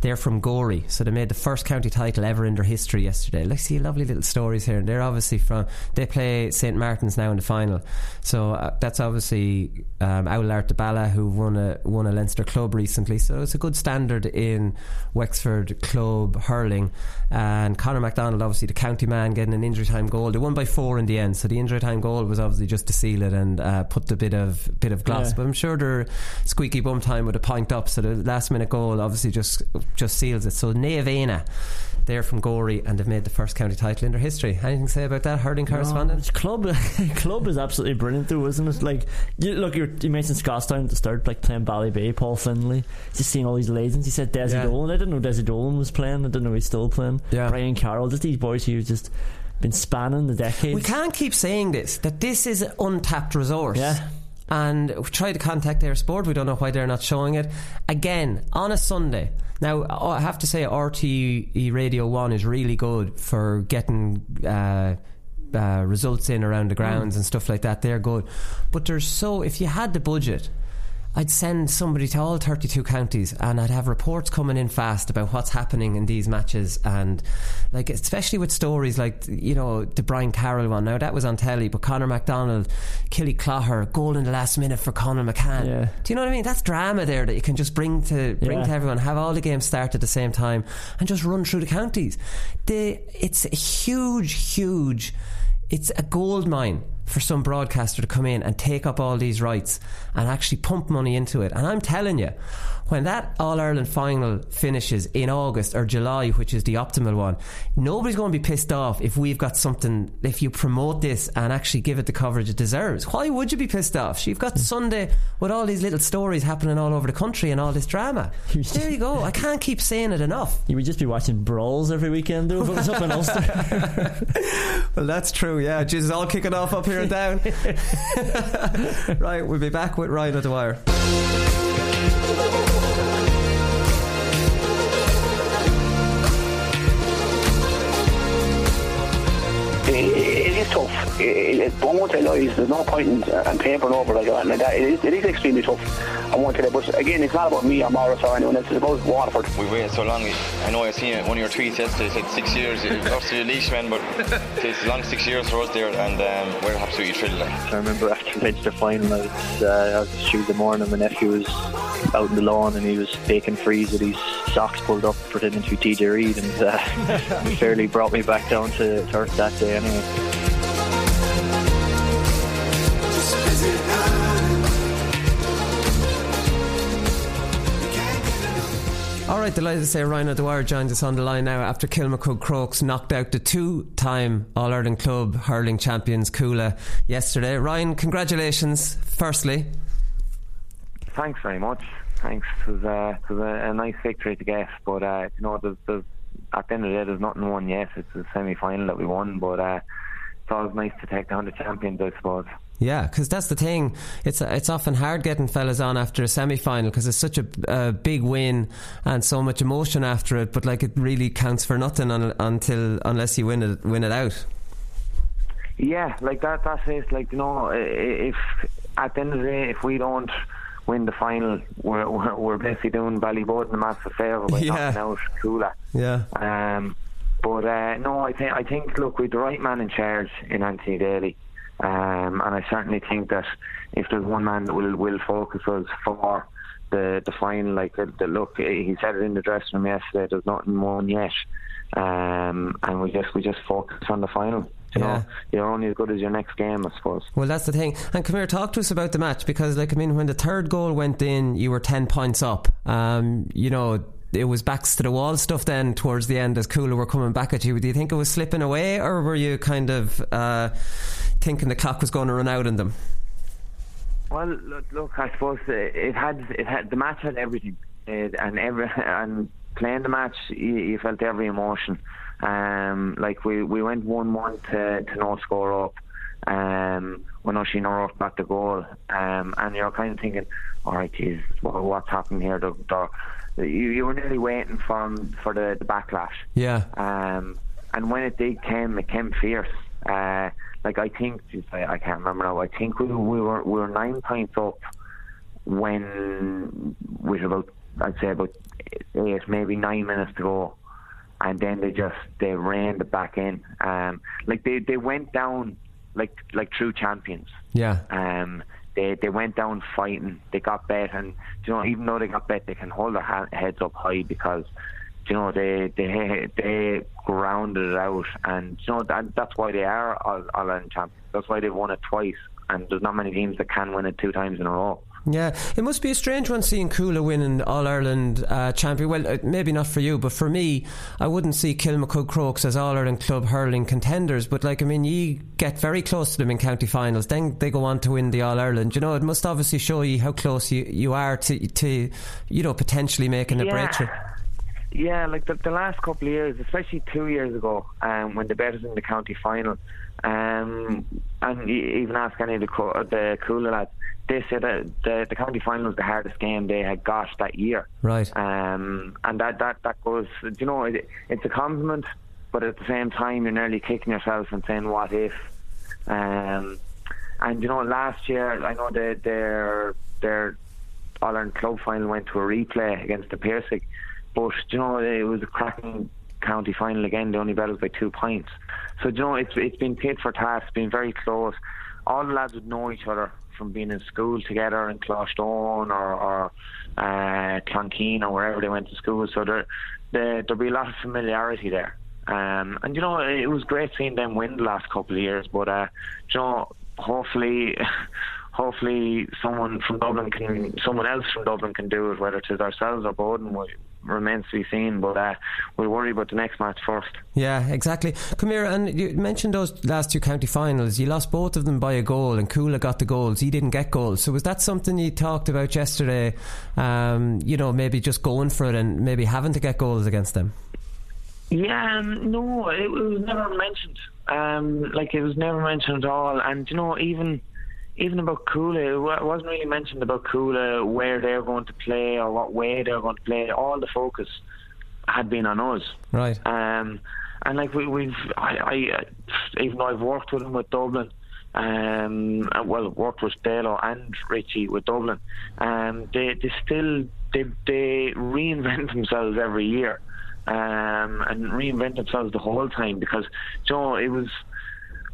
They're from Gorey, so they made the first county title ever in their history yesterday. Let's see lovely little stories here. And they're obviously from. They play St Martin's now in the final, so uh, that's obviously um, Oulart the Ballagh who won a won a Leinster club recently. So it's a good standard in Wexford club hurling. And Conor McDonald, obviously the county man, getting an injury time goal. They won by four in the end, so the injury time goal was obviously just to seal it and uh, put the bit of bit of gloss. Yeah. But I'm sure they're squeaky bum time with a point up, so the last minute goal obviously just just seals it. So Neavena, they're from Gorey and they've made the first county title in their history. Anything to say about that, hurling correspondent? No, club, <laughs> club is absolutely brilliant, though, isn't it? Like, you, look, you're, you mentioned Scottstown at the start, like playing Ballybay, Paul Finlay. Just seeing all these legends. He said Desi Yeah. Dolan. I didn't know Desi Dolan was playing. I didn't know he's still playing. Yeah. Brian Carroll. Just these boys who've just been spanning the decades. We can't keep saying this that this is an untapped resource. Yeah. And we try to contact their sport. We don't know why they're not showing it. Again, on a Sunday. Now, I have to say, RTE Radio 1 is really good for getting uh, uh, results in around the grounds and stuff like that. They're good. But there's so, if you had the budget, I'd send somebody to all 32 counties and I'd have reports coming in fast about what's happening in these matches and like especially with stories like you know the Brian Carroll one. Now that was on telly but Conor McDonald Killyclogher goal in the last minute for Conor McCann. Yeah. do you know what I mean? That's drama there that you can just bring to bring Yeah. to everyone have all the games start at the same time and just run through the counties. The, it's a huge huge it's a gold mine for some broadcaster to come in and take up all these rights and actually pump money into it. And I'm telling you, when that All Ireland final finishes in August or July, which is the optimal one, nobody's going to be pissed off if we've got something, if you promote this and actually give it the coverage it deserves. Why would you be pissed off? You've got hmm. Sunday with all these little stories happening all over the country and all this drama. There you go. I can't keep saying it enough. You would just be watching brawls every weekend, though, if it was up in Ulster. <laughs> Well, that's true, yeah. Jesus, all kicking off up here and down. <laughs> right, we'll be back with Ryan O'Dwyer. It, it is tough. It, it, I won't tell lies. There's no point in uh, papering over like that. Like that. It, is, it is extremely tough. I won't tell you. But again, it's not about me or Morris or anyone else. It's about Waterford. We waited so long. I know I seen it. One of your tweets yesterday said six years. Obviously, a Laois man, but <laughs> it's a long six years for us there, and um, we're absolutely thrilled. Like. I remember after the Leinster final, I was, uh, I was Tuesday morning. My nephew was out in the lawn and he was baking freeze with his socks pulled up, pretending to be TJ Reid, and uh, <laughs> he fairly brought me back down to earth that day. Anyway. All right, delighted to say Ryan O'Dwyer joins us on the line now after Kilmacud Crokes knocked out the two time All Ireland Club hurling champions Cuala yesterday. Ryan, congratulations, firstly. Thanks very much. Thanks. It was, uh, it was a, a nice victory to get, but uh, you know, there's, there's, at the end of the day, there's nothing won yet. It's a semi final that we won, but uh, it's always nice to take down the champions, I suppose. Yeah, because that's the thing. It's it's often hard getting fellas on after a semi final because it's such a, a big win and so much emotion after it. But like it really counts for nothing un, until unless you win it win it out. Yeah, like that. That's it. Like you know, if at the end of the day, if we don't win the final, we're we're, we're basically doing Ballyboden a massive favour by Yeah. knocking out Cuala. Yeah. Um, but uh, no, I think I think look, with the right man in charge in Anthony Daly, um, and I certainly think that if there's one man that will will focus us for the the final, like the, the look, he said it in the dressing room yesterday. There's nothing won yet, um, and we just we just focus on the final. You Yeah. know, you're only as good as your next game, I suppose. Well, that's the thing. And come here, talk to us about the match because, like, I mean, when the third goal went in, you were ten points up. Um, you know. It was backs to the wall stuff then towards the end as Cuala were coming back at you. Do you think it was slipping away or were you kind of uh, thinking the clock was going to run out on them? Well, look, look I suppose it had it had the match had everything, it, and every and playing the match, you, you felt every emotion. Um, like we we went one one to to no score up. Um, when Oshino got the goal, um, and you're kind of thinking, all right, geez, what, what's happening here? The, the, you, you were nearly waiting for for the, the backlash. Yeah. Um, and when it did come, it came fierce. Uh, like I think, I, I can't remember now. I think we, we were we were nine points up when with about I'd say about eight, maybe nine minutes to go, and then they just they reined it back in. Um, like they they went down like like true champions. Yeah. Um, they they went down fighting. They got bet, and you know even though they got bet, they can hold their ha- heads up high because you know they they they grounded it out, and you know that, that's why they are all, Ireland champions. That's why they've won it twice, and there's not many teams that can win it two times in a row. Yeah, it must be a strange one seeing Cuala winning All Ireland uh, champion. Well, uh, maybe not for you, but for me, I wouldn't see Kilmacud Crokes as All Ireland club hurling contenders. But like, I mean, you get very close to them in county finals, then they go on to win the All Ireland. You know, it must obviously show you how close you, you are to to you know potentially making a Yeah. breakthrough. Yeah, like the, the last couple of years, especially two years ago, um, when the bet was in the county final, um, and even ask any of the co- the Cuala lads, they said that the, the county final was the hardest game they had got that year. Right. Um, and that, that, that goes, you know, it, it's a compliment, but at the same time, you're nearly kicking yourself and saying, what if? Um, and, you know, last year, I know that their, their All Ireland club final went to a replay against the Piarsaigh, but, you know, it was a cracking county final again. They only us by two points. So, you know, it's, it's been tit for it's been very close. All the lads would know each other from being in school together in Clostone or, or uh, Clonkeen or wherever they went to school. So there, there, there'll be a lot of familiarity there. Um, and you know, it was great seeing them win the last couple of years. But uh, you know, hopefully, <laughs> hopefully someone from Dublin can, someone else from Dublin can do it. Whether it's ourselves or Boden, will remains to be seen. But uh, we'll worry about the next match first. Yeah, exactly. Come here, and you mentioned those last two county finals. You lost both of them by a goal, and Cuala got the goals. He didn't get goals. So was that something you talked about yesterday? Um, you know, maybe just going for it and maybe having to get goals against them. Yeah, um, no, it, it was never mentioned. Um, like it was never mentioned at all. And you know, even even about Cuala, it wasn't really mentioned about Cuala where they're going to play or what way they're going to play. All the focus had been on us. Right. Um, and like we, we've, I, I, uh, even though I've worked with them with Dublin, um, uh, well, worked with Dalo and Richie with Dublin, um, they, they still, they, they reinvent <laughs> themselves every year, um, and reinvent themselves the whole time because, you know, it was,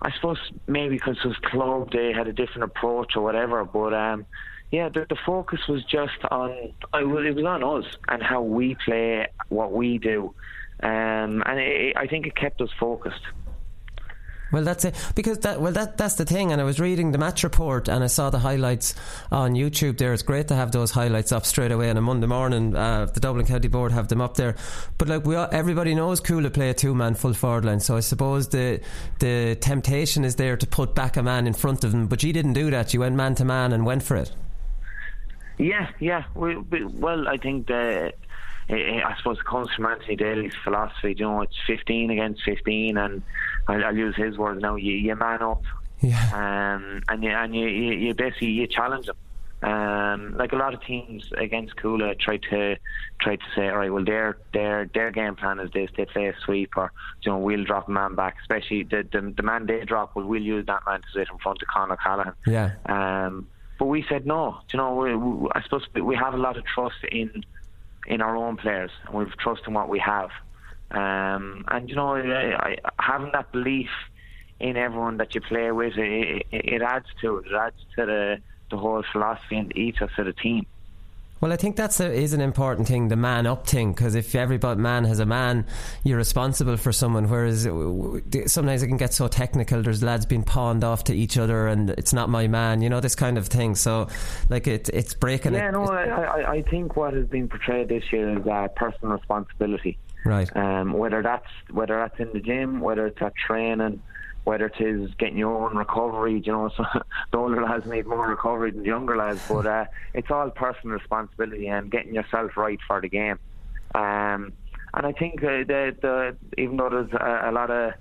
I suppose maybe because it was club, they had a different approach or whatever, but, um, yeah, the, the focus was just on it was on us and how we play, what we do, um, and it, I think it kept us focused. Well, that's it because that well that that's the thing. And I was reading the match report and I saw the highlights on YouTube. There, it's great to have those highlights up straight away on a Monday morning. Uh, the Dublin County Board have them up there. But like we, all, everybody knows, Cuala play a two man full forward line. So I suppose the the temptation is there to put back a man in front of them. But you didn't do that. You went man to man and went for it. Yeah, yeah. We, we, well, I think the. I I suppose it comes from Anthony Daly's philosophy. You know, it's 15 against 15, and I'll, I'll use his words now. You, you man up, um, and you and you, you, you basically you challenge them. Um, like a lot of teams against Cuala try to try to say, all right, well their their their game plan is this: they play a sweep, or you know we'll drop a man back. Especially the the, the man they drop, well we'll use that man to sit in front of Con O'Callaghan. Yeah. Um, but we said no. Do You know, we, we, I suppose we have a lot of trust in in our own players, and we've trust in what we have. Um, and you know, I, I, having that belief in everyone that you play with, it, it, it adds to it. It adds to the the whole philosophy and ethos of the team. Well, I think that's a, is an important thing, the man up thing, because if every man has a man, you're responsible for someone. Whereas sometimes it can get so technical. There's lads being pawned off to each other, and it's not my man, you know, this kind of thing. So, like, it, it's breaking yeah, it. no, I, I, I think what has been portrayed this year is uh, personal responsibility. Right. Um, whether that's whether that's in the gym, whether it's at training, whether it is getting your own recovery. You know, <laughs> so the older lads need more recovery than the younger lads, but uh, it's all personal responsibility and getting yourself right for the game. Um, and I think uh, the, the even though there's a, a lot of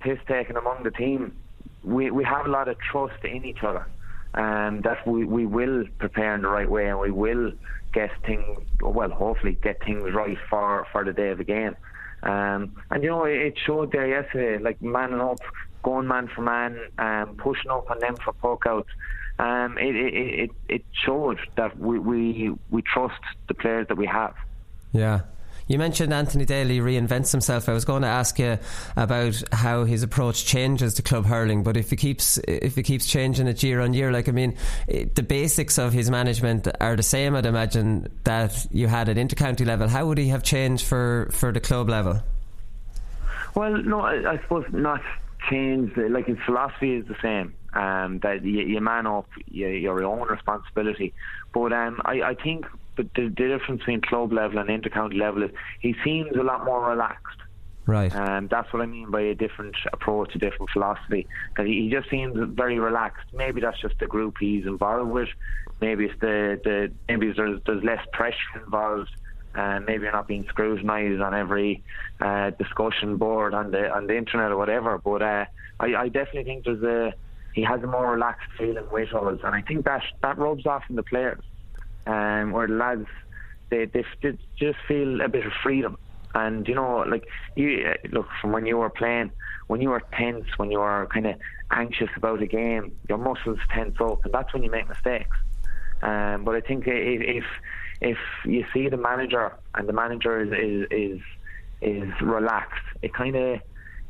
piss taken among the team, we we have a lot of trust in each other, and that we we will prepare in the right way and we will get things well, hopefully get things right for for the day of the game. Um, and you know, it showed there yesterday, like manning up, going man for man, um, pushing up on them for poke outs. Um, it, it, it, it showed that we, we, we trust the players that we have. Yeah. You mentioned Anthony Daly reinvents himself. I was going to ask you about how his approach changes to club hurling, but if he keeps if he keeps changing it year on year, like I mean, the basics of his management are the same. I'd imagine that you had at intercounty level. How would he have changed for for the club level? Well, no, I, I suppose not changed. Like his philosophy is the same. Um, that you, you man up, you, your own responsibility. But um, I, I think the, the difference between club level and intercounty level is he seems a lot more relaxed. Right. And that's what I mean by a different approach, a different philosophy. That he, he just seems very relaxed. Maybe that's just the group he's involved with. Maybe it's the, the maybe there's there's less pressure involved. And uh, maybe you're not being scrutinised on every uh, discussion board on the on the internet or whatever. But uh, I, I definitely think there's a he has a more relaxed feeling with us, and I think that that rubs off in the players. Um, where the lads they, they, they just feel a bit of freedom. And you know, like you uh, look from when you were playing, when you were tense, when you were kind of anxious about a game, your muscles tense up, and that's when you make mistakes. Um, but I think if, if if you see the manager and the manager is is is, is relaxed, it kind of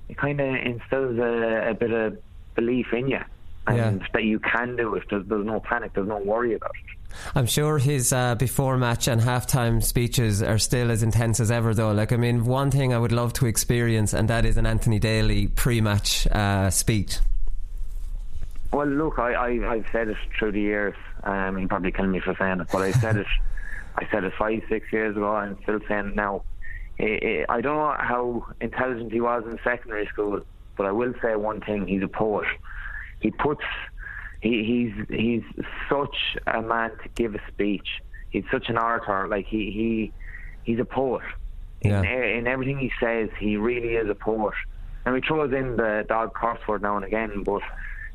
it kind of instills a, a, bit of belief in you, and yeah. that you can do it. There's, there's no panic. There's no worry about it. I'm sure his uh, before match and halftime speeches are still as intense as ever, though. Like, I mean, one thing I would love to experience, and that is an Anthony Daly pre match uh, speech. Well, look, I, I, have said it through the years. Um, you probably kill me for saying it, but I said it <laughs> I said it five, six years ago, and still saying it now. I don't know how intelligent he was in secondary school, but I will say one thing: he's a poet. He puts, he, he's he's such a man to give a speech. He's such an orator. Like he he he's a poet. Yeah. In, in everything he says, he really is a poet. And we throws in the dog crossword now and again, but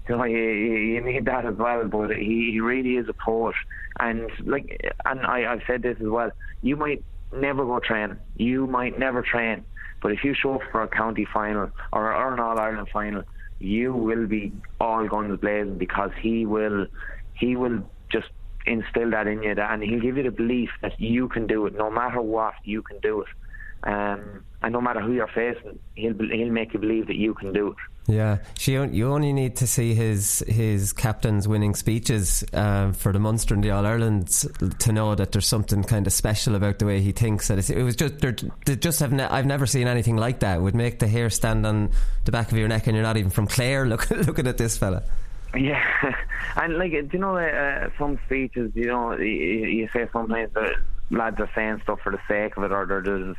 you know, you, you need that as well. But he, he really is a poet, and like, and I, I've said this as well. You might never go train. You might never train, but if you show up for a county final or, or an All Ireland final, you will be all guns blazing because he will, he will just instill that in you, that, and he'll give you the belief that you can do it, no matter what. You can do it. Um, and no matter who you're facing, he'll he'll make you believe that you can do it. Yeah, you only need to see his his captain's winning speeches uh, for the Munster and the All Ireland to know that there's something kind of special about the way he thinks. That it was just they just have ne- I've never seen anything like that. It would make the hair stand on the back of your neck, and you're not even from Clare. <laughs> Look, looking at this fella. Yeah, <laughs> and like do you know, uh, some speeches, you know, you, you say sometimes that lads are saying stuff for the sake of it, or there's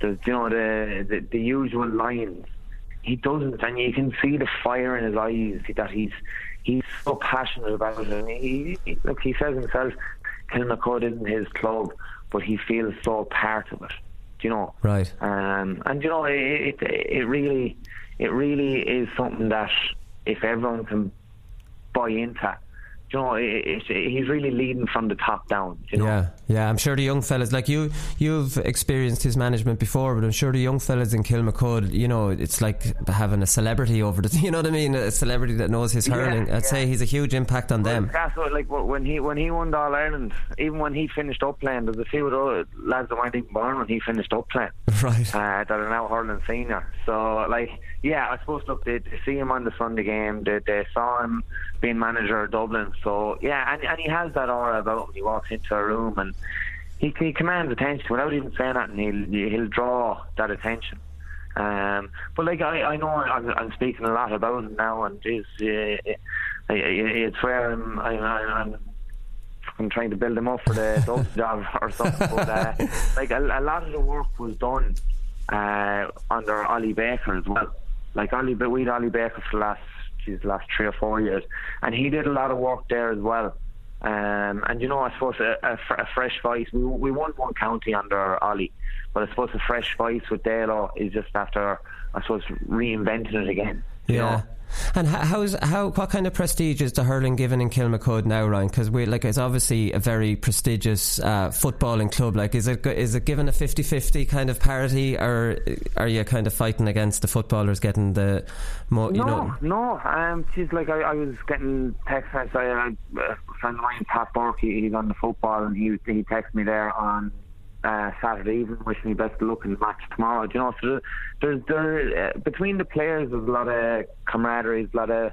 there's you know the, the the usual lines. He doesn't, and you can see the fire in his eyes that he's he's so passionate about it. And he, he look, he says himself, Kilmacud isn't his club, but he feels so part of it. Do you know? Right. Um, and you know, it, it it really it really is something that if everyone can buy into you know, it, it, he's really leading from the top down. You know? Yeah, yeah. I'm sure the young fellas, like you, you've experienced his management before, but I'm sure the young fellas in Kilmacud, you know, it's like having a celebrity over the. <laughs> You know what I mean? A celebrity that knows his hurling. Yeah, I'd yeah. say he's a huge impact on well, them. That's what, like when he when he won All Ireland, even when he finished up playing, there's a few of lads that weren't even born when he finished up playing. <laughs> Right. Uh, that are now hurling senior. So like, yeah, I suppose look, they, they see him on the Sunday game. They, they saw him being manager of Dublin. So yeah, and, and he has that aura about him. He walks into a room and he, he commands attention without even saying that, and he'll he'll draw that attention. Um, but like I, I know I'm, I'm speaking a lot about him now, and geez, uh, it's where I'm, I'm, I'm I'm trying to build him up for the <laughs> Dubs job or something. But uh, like a, a, lot of the work was done uh, under Ollie Baker as well. Like Ollie, we had Ollie Baker for the last geez, last three or four years, and he did a lot of work there as well. Um, and you know, I suppose a, a, a, fresh voice. We we won one county under Ollie, but I suppose a fresh voice with Dalo is just after I suppose reinventing it again. Yeah. Know? And how's how what kind of prestige is the hurling given in Kilmacud now, Ryan? Because we like it's obviously a very prestigious uh, footballing club. Like, is it is it given a 50-50 kind of parity, or are you kind of fighting against the footballers getting the more? no, know? no. Um, she's like I, I was getting text messages. I, a friend of mine, Pat Burke, he's on the football, and he he texted me there on uh, Saturday evening, wishing me best of luck in the match tomorrow. Do you know, so there's there uh, between the players, there's a lot of camaraderie, a lot of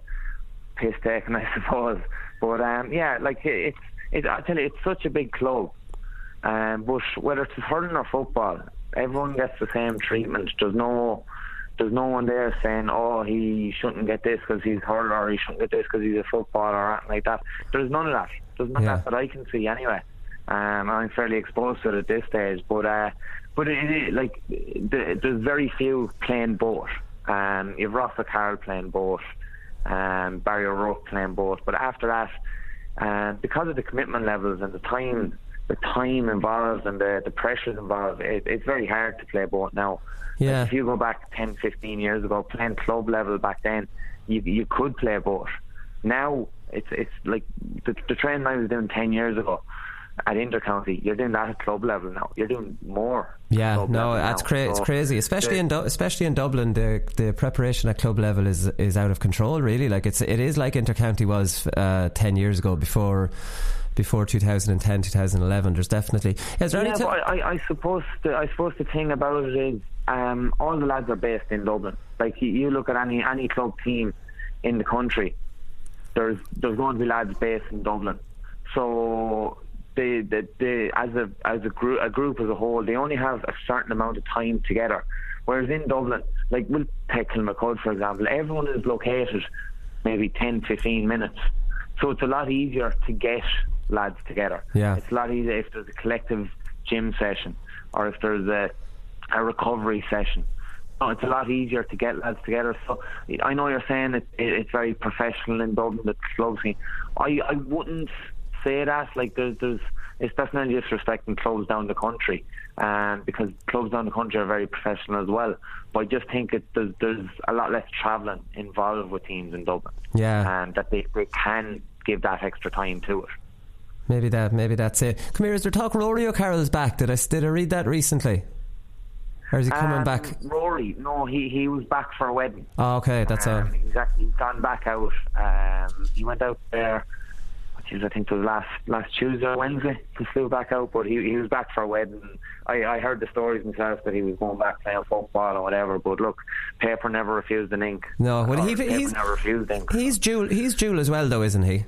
piss taking, <laughs> I suppose. But um, yeah, like it's it, I tell you, it's such a big club. Um, but whether it's hurling or football, everyone gets the same treatment. There's no there's no one there saying, oh, he shouldn't get this because he's hurler, or he shouldn't get this because he's a footballer, or anything like that. There's none of that. There's none yeah. of that that I can see anyway. Um, I'm fairly exposed to it at this stage, but uh, but it, it, like the, there's very few playing both. Um, you've Rossa Carroll playing both, um, Barry O'Rourke playing both, but after that, uh, because of the commitment levels and the time, the time involved and the the pressures involved, it, it's very hard to play both now. Yeah. Like if you go back 10, 15 years ago, playing club level back then, you you could play both. Now it's it's like the, the trend I was doing ten years ago at intercounty. You're doing that at club level now. You're doing more. Yeah, no, that's cra- so it's crazy. Especially in du- especially in Dublin, the the preparation at club level is is out of control. Really, like it's it is like intercounty was uh, ten years ago before before 2010 2011 there's definitely is there yeah, any t- I, I suppose the, I suppose the thing about it is um, all the lads are based in Dublin like you, you look at any any club team in the country there's there's going to be lads based in Dublin so they, they, they as a as a group a group as a whole, they only have a certain amount of time together. Whereas in Dublin, like we'll take Kilmacud for example, everyone is located maybe 10, 15 minutes. So it's a lot easier to get lads together. Yeah. It's a lot easier if there's a collective gym session or if there's a a recovery session. No, it's a lot easier to get lads together. So I know you're saying it, it, it's very professional in Dublin, the club scene. I, I wouldn't say that. Like there's, there's it's definitely disrespecting clubs down the country, um, because clubs down the country are very professional as well. But I just think it, there's, there's a lot less travelling involved with teams in Dublin. Yeah, and that they, they can give that extra time to it. Maybe that, maybe that's it. Come here, is there talk Rory O'Carroll's back? Did I did I read that recently? Or is he coming um, back? Rory, no, he he was back for a wedding. Oh, okay, that's um, all. Exactly, he's gone back out. Um, he went out there geez, I think it was last last Tuesday or Wednesday. He flew back out, but he he was back for a wedding. I, I heard the stories myself that he was going back playing football or whatever. But look, paper never refused an ink. No, well, he, he's never refused ink. He's dual. He's dual as well, though, isn't he?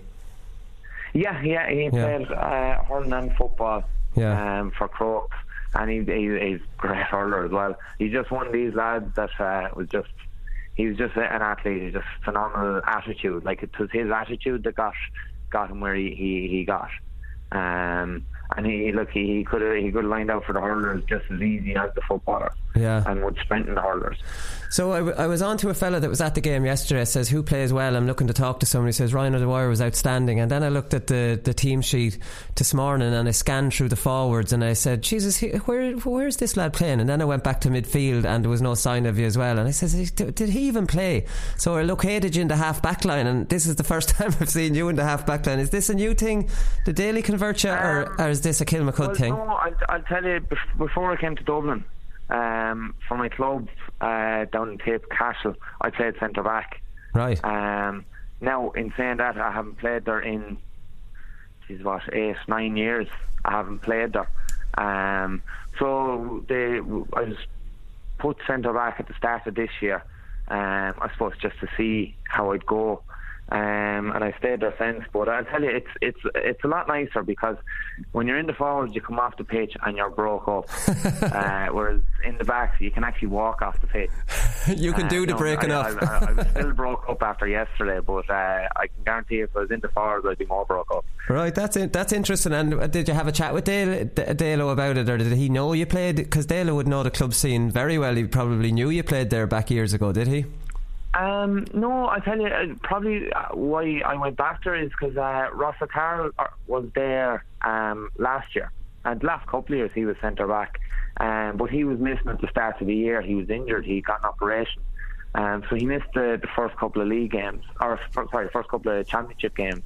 Yeah, yeah, he Yeah. played uh, hurling and football Yeah. um, for Crokes, and he, he he's a great hurler as well. He's just one of these lads that uh, was just he was just an athlete. Just phenomenal attitude. Like it was his attitude that got got him where he he, he got. Um, and he look he, he could have he could have lined out for the hurlers just as easy as the footballer. Yeah. And would strengthen the hurlers. So I, w- I was on to a fella that was at the game yesterday. Says who plays well. I'm looking to talk to somebody. Says Ryan O'Dwyer was outstanding. And then I looked at the, the team sheet this morning and I scanned through the forwards and I said, Jesus, he- where where's this lad playing? And then I went back to midfield and there was no sign of you as well. And I says, did he even play? So I located you in the half back line and this is the first <laughs> time I've seen you in the half back line. Is this a new thing? Did Daly convert you or, or is this a Kilmacud well, thing? No, I'll, I'll tell you before I came to Dublin. Um, for my club uh, down in Cape Castle, I played centre back. Right. Um, now, in saying that, I haven't played there in, geez, what, eight, nine years. I haven't played there. Um, so they, I was put centre back at the start of this year. Um, I suppose just to see how I'd go. Um, and I stayed there since. But I'll tell you, it's it's it's a lot nicer because when you're in the forwards, you come off the pitch and you're broke up. <laughs> uh, whereas in the backs, you can actually walk off the pitch. <laughs> you can do the no, breaking I, off. I, I, I was still broke up after yesterday, but uh, I can guarantee if I was in the forwards, I'd be more broke up. Right, that's it. That's interesting. And uh, did you have a chat with Dale, Dalo about it, or did he know you played? Because Dalo would know the club scene very well. He probably knew you played there back years ago, did he? Um, no, I tell you, uh, probably uh, why I went back there is because uh, Carroll uh, was there um, last year, and last couple of years he was centre back, um, but he was missing at the start of the year. He was injured. He got an operation, Um, so he missed the, the first couple of league games, or sorry, first couple of championship games.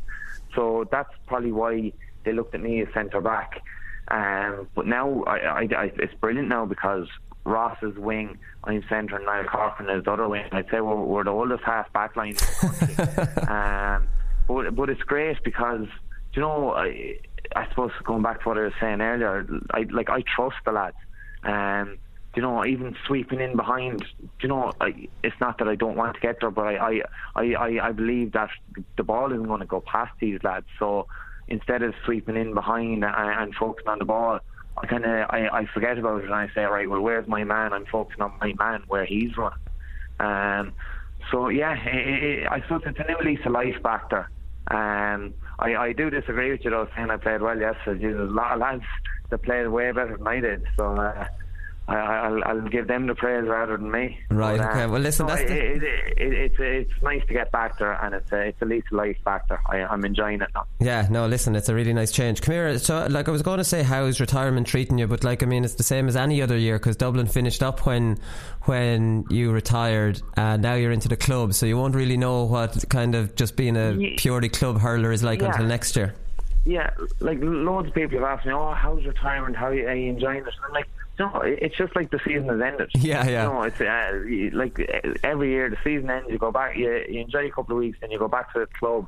So that's probably why they looked at me as centre back. Um, but now I, I, I, it's brilliant now because Ross is wing, I'm centre, and Niall Corcoran is the other wing. I'd say we're, we're the oldest half back line in the country. <laughs> um, but, but it's great because, you know, I, I suppose going back to what I was saying earlier, I like I trust the lads. Um, you know, even sweeping in behind, you know, I, it's not that I don't want to get there, but I, I, I, I believe that the ball isn't going to go past these lads. So instead of sweeping in behind and, and focusing on the ball, I kind of I, I forget about it and I say, right, well, where's my man? I'm focusing on my man where he's running. Um, so yeah, it, it, I suppose it's a new lease of life back there. Um, I, I do disagree with you though, saying I played well yesterday. There's a lot of lads that played way better than I did. So uh, I, will I'll give them the praise rather than me. Right. But, uh, okay. Well, listen. No, that's the... it, it, it, it's it's nice to get back there, and it's a, it's a least life factor. I, am enjoying it now. Yeah. No. Listen, it's a really nice change. Come here. So, like, I was going to say, how is retirement treating you? But like, I mean, it's the same as any other year because Dublin finished up when when you retired, and now you're into the club, so you won't really know what kind of just being a purely club hurler is like yeah. until next year. Yeah. Like loads of people have asked me, "Oh, how's retirement? How are you, are you enjoying this?" And I'm like no, it's just like the season has ended. <laughs> Yeah, yeah. No, it's uh, like every year the season ends. You go back, you, you enjoy a couple of weeks, then you go back to the club,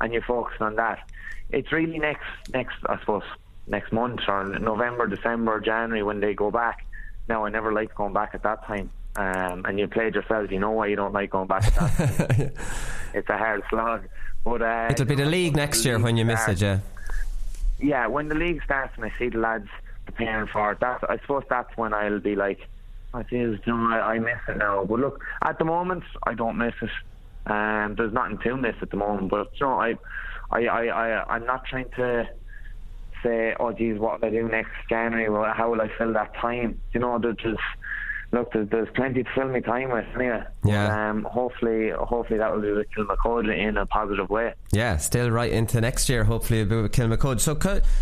and you focus on that. It's really next, next, I suppose, next month or November, December, January when they go back. Now, I never liked going back at that time. Um, and you played yourself. You know why you don't like going back at that time. <laughs> it's a hard slog. But uh, it'll be the league next year when you miss it, yeah. Yeah, when the league starts and I see the lads preparing for it. That's I suppose that's when I'll be like, I you know, I, I miss it now. But look, at the moment, I don't miss it. Um, there's nothing to miss at the moment. But you know, I, I, I, I I'm not trying to say, oh, geez, what will I do next January? Well, how will I fill that time? You know, there's just look, there's, there's plenty to fill my time with anyway. Yeah. Um, hopefully, hopefully that will be with Kilmacud in a positive way. Yeah, still right into next year. Hopefully, it'll be with Kilmacud. So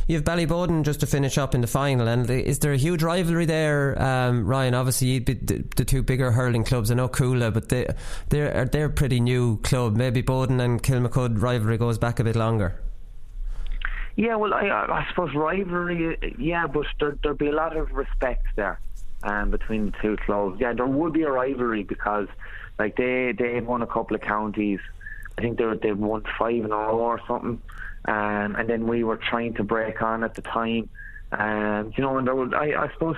you have Ballyboden just to finish up in the final, and is there a huge rivalry there, um, Ryan? Obviously, the, the, two bigger hurling clubs. I know Cuala, but they they're they're a pretty new club. Maybe Boden and Kilmacud rivalry goes back a bit longer. Yeah, well, I, I suppose rivalry, yeah, but there, there'd be a lot of respect there um, between the two clubs. Yeah, there would be a rivalry because like they they won a couple of counties. I think they they won five in a row or something, um, and then we were trying to break on at the time. Um, you know, and there was I, I suppose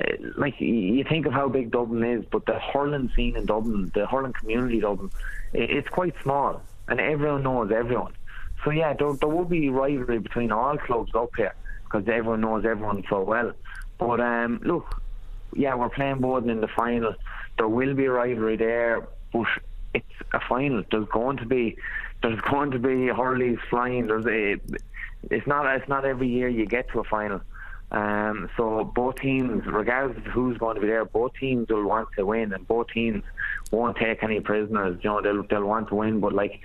uh, like you think of how big Dublin is, but the hurling scene in Dublin, the hurling community Dublin, it's quite small, and everyone knows everyone. So yeah, there, there will be rivalry between all clubs up here because everyone knows everyone so well. But um, look, yeah, we're playing Boden in the final. There will be rivalry there, but it's a final. There's going to be there's <laughs> going to be hurleys flying. There's a, it's not it's not every year you get to a final. Um, so both teams, regardless of who's going to be there, both teams will want to win, and both teams won't take any prisoners. You know, they'll they'll want to win, but like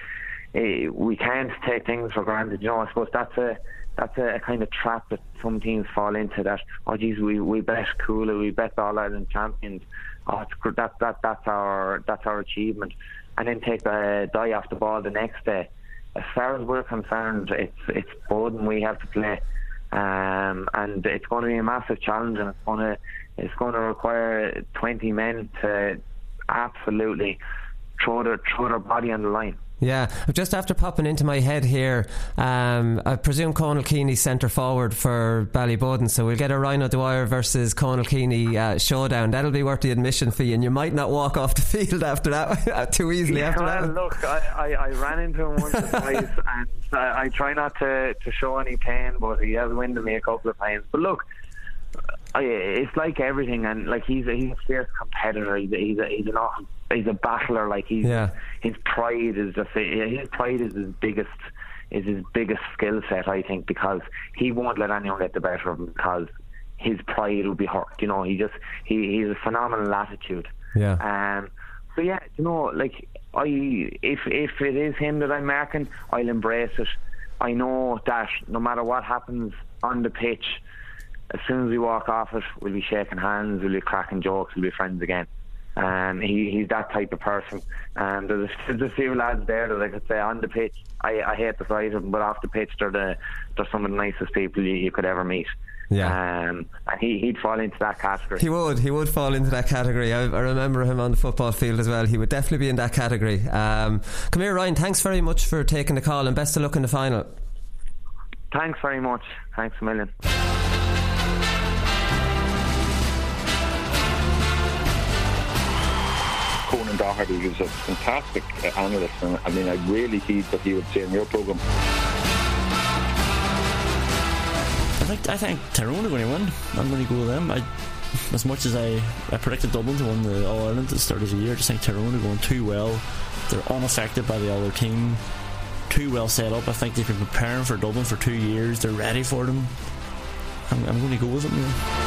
eh, we can't take things for granted. You know, I suppose that's a that's a, a, kind of trap that some teams fall into. That oh geez, we we bet Cuala, we bet All Ireland champions. Oh, that that that's our that's our achievement, and then take the die off the ball the next day. As far as we're concerned, it's it's Boden we have to play, um, and it's going to be a massive challenge, and it's going to it's going to require 20 men to absolutely throw their throw their body on the line. Yeah, just after popping into my head here, um, I presume Conal Keaney centre forward for Ballyboden, so we'll get a Ryan Dwyer versus Conal Keaney uh, showdown. That'll be worth the admission fee, and you might not walk off the <laughs> field after that <laughs> too easily. Yeah, after well, that, look, I, I, I, ran into him once or <laughs> twice, and I, I try not to, to show any pain, but he has winded me a couple of times. But look, it's like everything, and like he's a, he's a fierce competitor. He's a, he's a, he's an awesome, he's a battler. Like he's yeah. his pride is just his pride is his biggest is his biggest skill set. I think because he won't let anyone get the better of him because his pride will be hurt. You know, he just he he's a phenomenal attitude. Yeah. Um. So yeah, you know, like I if if it is him that I'm marking, I'll embrace it. I know that no matter what happens on the pitch as soon as we walk off it, we'll be shaking hands, we'll be cracking jokes, we'll be friends again. Um, he, he's that type of person. And there's, there's a few lads there that I could say on the pitch, I, I hate the sight of them, but off the pitch, they're, the, they're some of the nicest people you, you could ever meet. Yeah. Um, and he, he'd fall into that category. He would. He would fall into that category. I, I, remember him on the football field as well. He would definitely be in that category. Um, come here, Ryan. Thanks very much for taking the call and best of luck in the final. Thanks very much. Thanks a million. Doherty, who's er a fantastic analyst, eh, and I mean, I really heed what he would say in your programme. I think I think Tyrone are going to win. I'm going to go with them. I, as much as I, I predicted Dublin to win the All Ireland at the start of the year, I just think Tyrone are going too well. They're unaffected by the other team. Too well set up. I think they've been preparing for Dublin for two years. They're ready for them. I'm, I'm going to go with them. Yeah.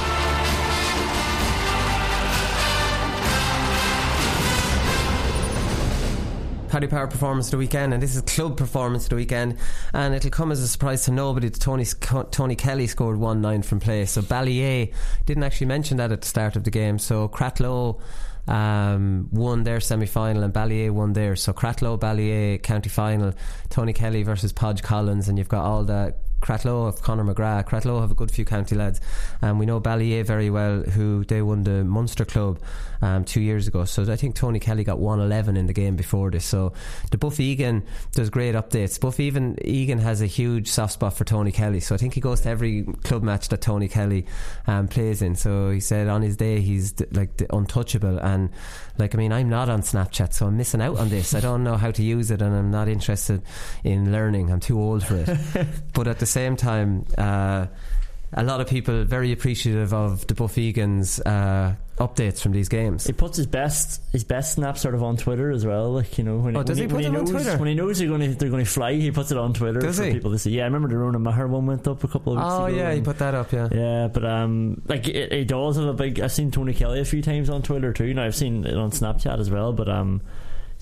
Paddy Power performance of the weekend, and this is club performance of the weekend, and it'll come as a surprise to nobody that Tony Tony Kelly scored one nine from play. So Ballyea didn't actually mention that at the start of the game. So Cratloe um, won their semi final and Ballyea won theirs. So Cratloe, Ballyea county final, Tony Kelly versus Podge Collins, and you've got all the Cratloe of Conor McGrath. Cratloe have a good few county lads. And we know Ballyea very well, who they won the Munster Club um, two years ago. So I think Tony Kelly got 111 in the game before this. So the Buff Egan does great updates. Buff even Egan has a huge soft spot for Tony Kelly. So I think he goes to every club match that Tony Kelly um, plays in. So he said on his day he's like the untouchable. And like, I mean, I'm not on Snapchat, so I'm missing out on this. I don't know how to use it and I'm not interested in learning. I'm too old for it. <laughs> but at the same time, uh, a lot of people very appreciative of the Buff Egan's uh, updates from these games. He puts his best his best snaps sort of on Twitter as well. Like you know, when, oh, does he, he put when he knows, on Twitter? When he knows they're going to they're going to fly, he puts it on Twitter does for he? people to see. Yeah, I remember the Ronan Maher one went up a couple of weeks oh, ago. yeah, he put that up. Yeah, yeah, but um, like it, it does have a big. I've seen Tony Kelly a few times on Twitter too. Now I've seen it on Snapchat as well, but um.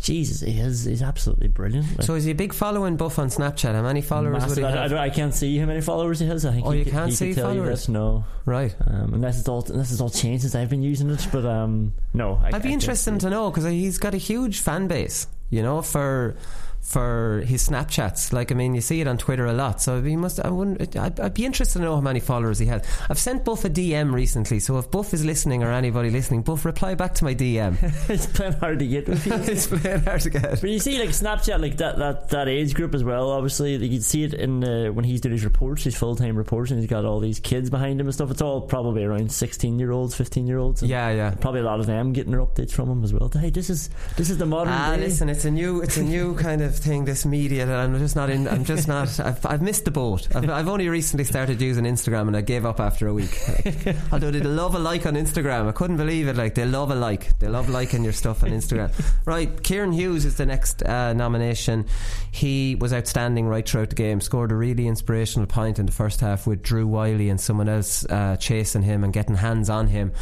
Jesus, he is he's absolutely brilliant. Like, so is he a big following buff on Snapchat? How many followers massive, would he I, have? I, I, can't see how many followers he has. I think oh, you can't see followers. No, right. Um, unless it's all unless it's all changed since I've been using it. But um, no, I, I'd be interested to know because he's got a huge fan base. You know, for for his Snapchats. Like, I mean, you see it on Twitter a lot. So he must. I wouldn't. I'd, I'd, be interested to know how many followers he has. I've sent Buff a DM recently. So if Buff is listening or anybody listening, Buff reply back to my DM. <laughs> it's playing hard to get <laughs> it's playing hard to get. But you see, like Snapchat, like that that, that age group as well. Obviously, you see it in uh, when he's doing his reports, his full time reports, and he's got all these kids behind him and stuff. It's all probably around sixteen year olds, fifteen year olds. Yeah, yeah. Probably a lot of them getting their updates from him as well. Hey, this is this is the modern. Ah, day. listen, it's a new it's a new kind of thing. This media that I'm just not in. I'm just not. <laughs> I've, I've missed the boat. I've, I've, only recently started using Instagram, and I gave up after a week. Like, although they love a like on Instagram, I couldn't believe it. Like they love a like. They love liking your stuff on Instagram. <laughs> right, Kieran Hughes is the next uh, nomination. He was outstanding right throughout the game. Scored a really inspirational point in the first half with Drew Wylie and someone else uh, chasing him and getting hands on him.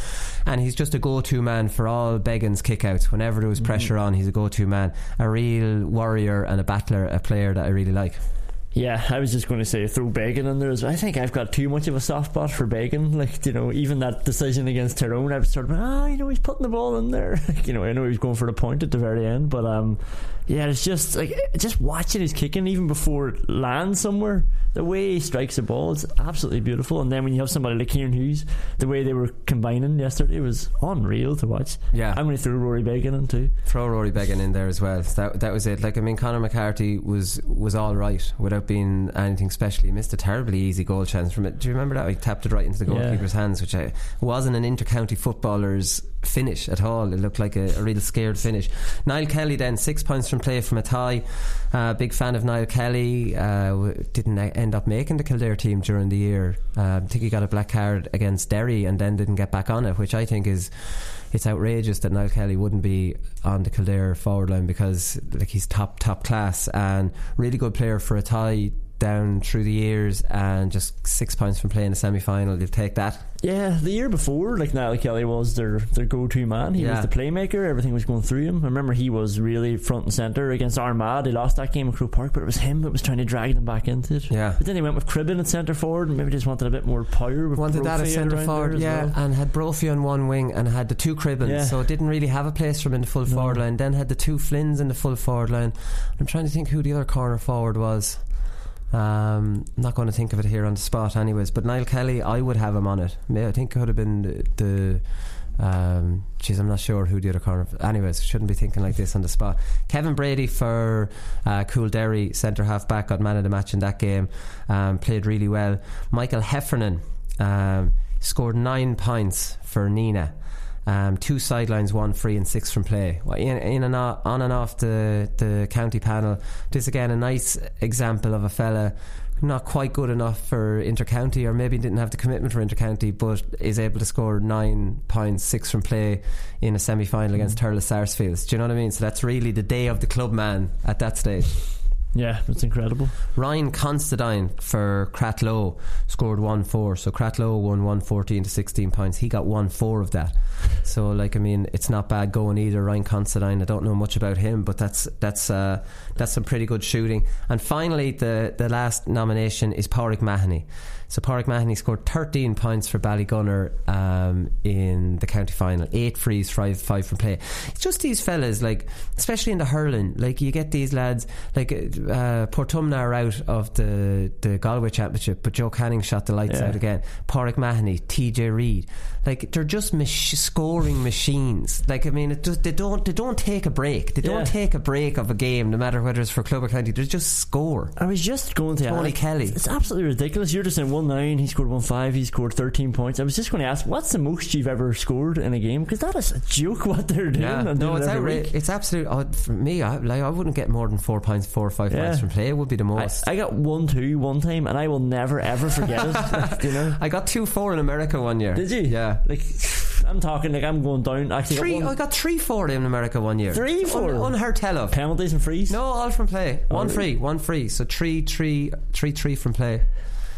And he's just a go-to man for all Beggan's kickouts. Whenever there was pressure mm-hmm. on, he's a go-to man. A real warrior and a battler. A player that I really like. Yeah, I was just going to say throw Beggan in there as well. I think I've got too much of a soft spot for Beggan. Like, you know, even that decision against Tyrone, I was sort of, ah, oh, you know, he's putting the ball in there. <laughs> you know, I know he was going for the point at the very end, but um, yeah, it's just like just watching his kicking even before it lands somewhere. The way he strikes the ball is absolutely beautiful. And then when you have somebody like Kieran Hughes, the way they were combining yesterday was unreal to watch. Yeah, I'm going to throw Rory Beggan in too. Throw Rory Beggan in there as well. That that was it. Like I mean, Conor McCarthy was was all right without being anything special. He missed a terribly easy goal chance from it. Do you remember that? He tapped it right into the goalkeeper's yeah. hands, which I, wasn't an inter-county footballer's finish at all. It looked like a, a real scared finish. Niall Kelly then six points from play from Athy. Uh, big fan of Niall Kelly. Uh, didn't end up making the Kildare team during the year. Uh, I think he got a black card against Derry and then didn't get back on it, which I think is it's outrageous that Niall Kelly wouldn't be on the Kildare forward line because like he's top top class and really good player for Athy down through the years and just six points from playing a semi final. You'll take that. Yeah, the year before, like Niall Kelly was their their go to man. He Yeah. was the playmaker. Everything was going through him. I remember he was really front and centre against Armagh. They lost that game at Crow Park, but it was him that was trying to drag them back into it. Yeah. But then he went with Cribben at centre forward and maybe just wanted a bit more power. With Wanted that Brophy as centre forward, yeah, well. and had Brophy on one wing and had the two Cribbins, Yeah. so it didn't really have a place for him in the full No. forward line. Then had the two Flynns in the full forward line. I'm trying to think who the other corner forward was. Um, I'm not going to think of it here on the spot, anyways. But Niall Kelly, I would have him on it. I think it could have been the. the um, geez, I'm not sure who the other corner. Anyways, shouldn't be thinking like this on the spot. Kevin Brady for uh, Coolderry centre half back got man of the match in that game. Um, played really well. Michael Heffernan um, scored nine points for Nenagh. Um, two sidelines, one free, and six from play. In, in and o- on and off the, the county panel. This again a nice example of a fella not quite good enough for intercounty, or maybe didn't have the commitment for intercounty, but is able to score nine points, six from play in a semi final against Thurles Sarsfields. Do you know what I mean? So that's really the day of the club man at that stage. Yeah, it's incredible. Ryan Constantine for Cratloe scored 1 4. So Cratloe won 114 to 16 points. He got 1 4 of that. So, like, I mean, it's not bad going either. Ryan Constantine, I don't know much about him, but that's that's uh, that's some pretty good shooting. And finally, the, the last nomination is Pádraig Mahoney. So Pauric Mahony scored 13 points for Ballygunner um, in the county final. Eight frees, five, five from play. It's just these fellas, like, especially in the hurling, like, you get these lads, like, uh, Portumna are out of the, the Galway Championship, but Joe Canning shot the lights Yeah. out again. Pauric Mahony, TJ Reid. Like, they're just mach- scoring machines. Like, I mean, it just, they don't they don't take a break. They don't take a break of a game, no matter whether it's for club or county. They just score. I was just going to Tony ask, Kelly. It's absolutely ridiculous. You're just saying one nine. He scored one five. He scored thirteen points. I was just going to ask, what's the most you've ever scored in a game? Because that is a joke what they're doing. Yeah, no, doing it's it every outrageous. week. It's absolute. Oh, for me, I, like I wouldn't get more than four points, four or five Yeah. points from play. It would be the I, most. I got one two one time, and I will never ever forget it. <laughs> you know. I got two four in America one year. Did you? Yeah. Like <sighs> I'm talking like I'm going down. Actually, Three. got I got three four in America one year. Three four? Un, unheard tell of. penalties and frees. No, all from play. Oh, one really? free, one free. So three, three, three, three from play.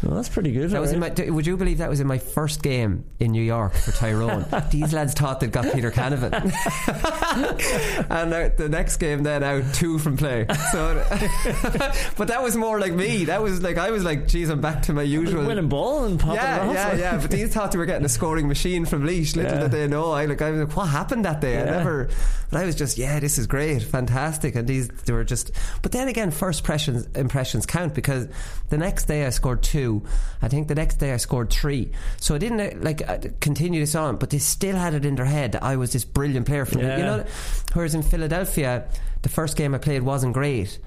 Well, that's pretty good. That was in my. Would you believe that was in my first game in New York for Tyrone? <laughs> These lads thought they'd got Peter Canavan, <laughs> and uh, the next game then out two from play. So, <laughs> but that was more like me. That was like I was like, geez, I'm back to my usual winning ball and popping Yeah, yeah, yeah. But these thought they were getting a scoring machine from Laois. Little Yeah. did they know. I like I was like, what happened that day? I never. But I was just, yeah, this is great, fantastic. And these they were just. But then again, first impressions impressions count because the next day I scored two. I think the next day I scored three. So I didn't uh, like uh, continue this on, but they still had it in their head that I was this brilliant player. From Yeah. you know, whereas in Philadelphia, the first game I played wasn't great.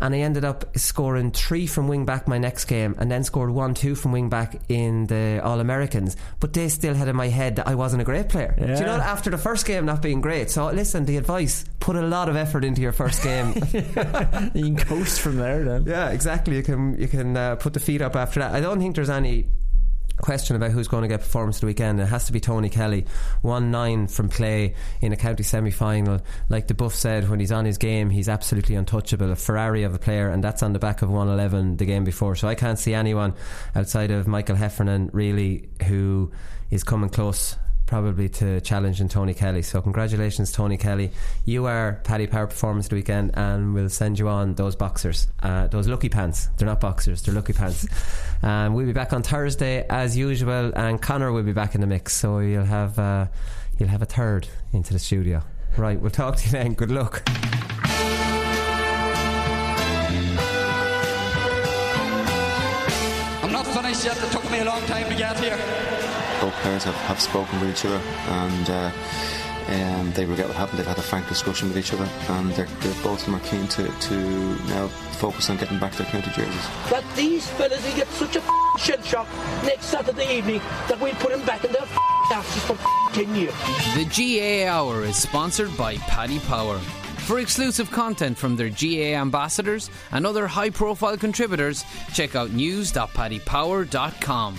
And I ended up scoring three from wing back my next game, and then scored one, two from wing back in the All Americans. But they still had in my head that I wasn't a great player. Do you know? Yeah. After the first game not being great, so listen, the advice: put a lot of effort into your first game. <laughs> you can coast from there then. yeah, exactly. You can you can uh, put the feet up after that. I don't think there's any question about who's going to get performance of the weekend. It has to be Tony Kelly. One nine from play in a county semi final. Like the buff said, when he's on his game, he's absolutely untouchable. A Ferrari of a player, and that's on the back of one eleven the game before. So I can't see anyone outside of Michael Heffernan really who is coming close. Probably to challenging Tony Kelly. So, congratulations, Tony Kelly. You are Paddy Power Performance of the weekend, and we'll send you on those boxers, uh, those lucky pants. They're not boxers, they're lucky pants. <laughs> Um, we'll be back on Thursday as usual, and Connor will be back in the mix. So you'll have uh, you'll have a third into the studio. Right, we'll talk to you then. Good luck. I'm not finished yet. It took me a long time to get here. Both players have, have spoken with each other and uh, um, they regret what happened. They've had a frank discussion with each other and they're, they're both of them are keen to, to now focus on getting back their county jerseys. That these fellas will get such a shell shock next Saturday evening that we'll put them back in their asses for 10 years. The GAA Hour is sponsored by Paddy Power. For exclusive content from their GAA ambassadors and other high profile contributors, check out news.paddypower.com.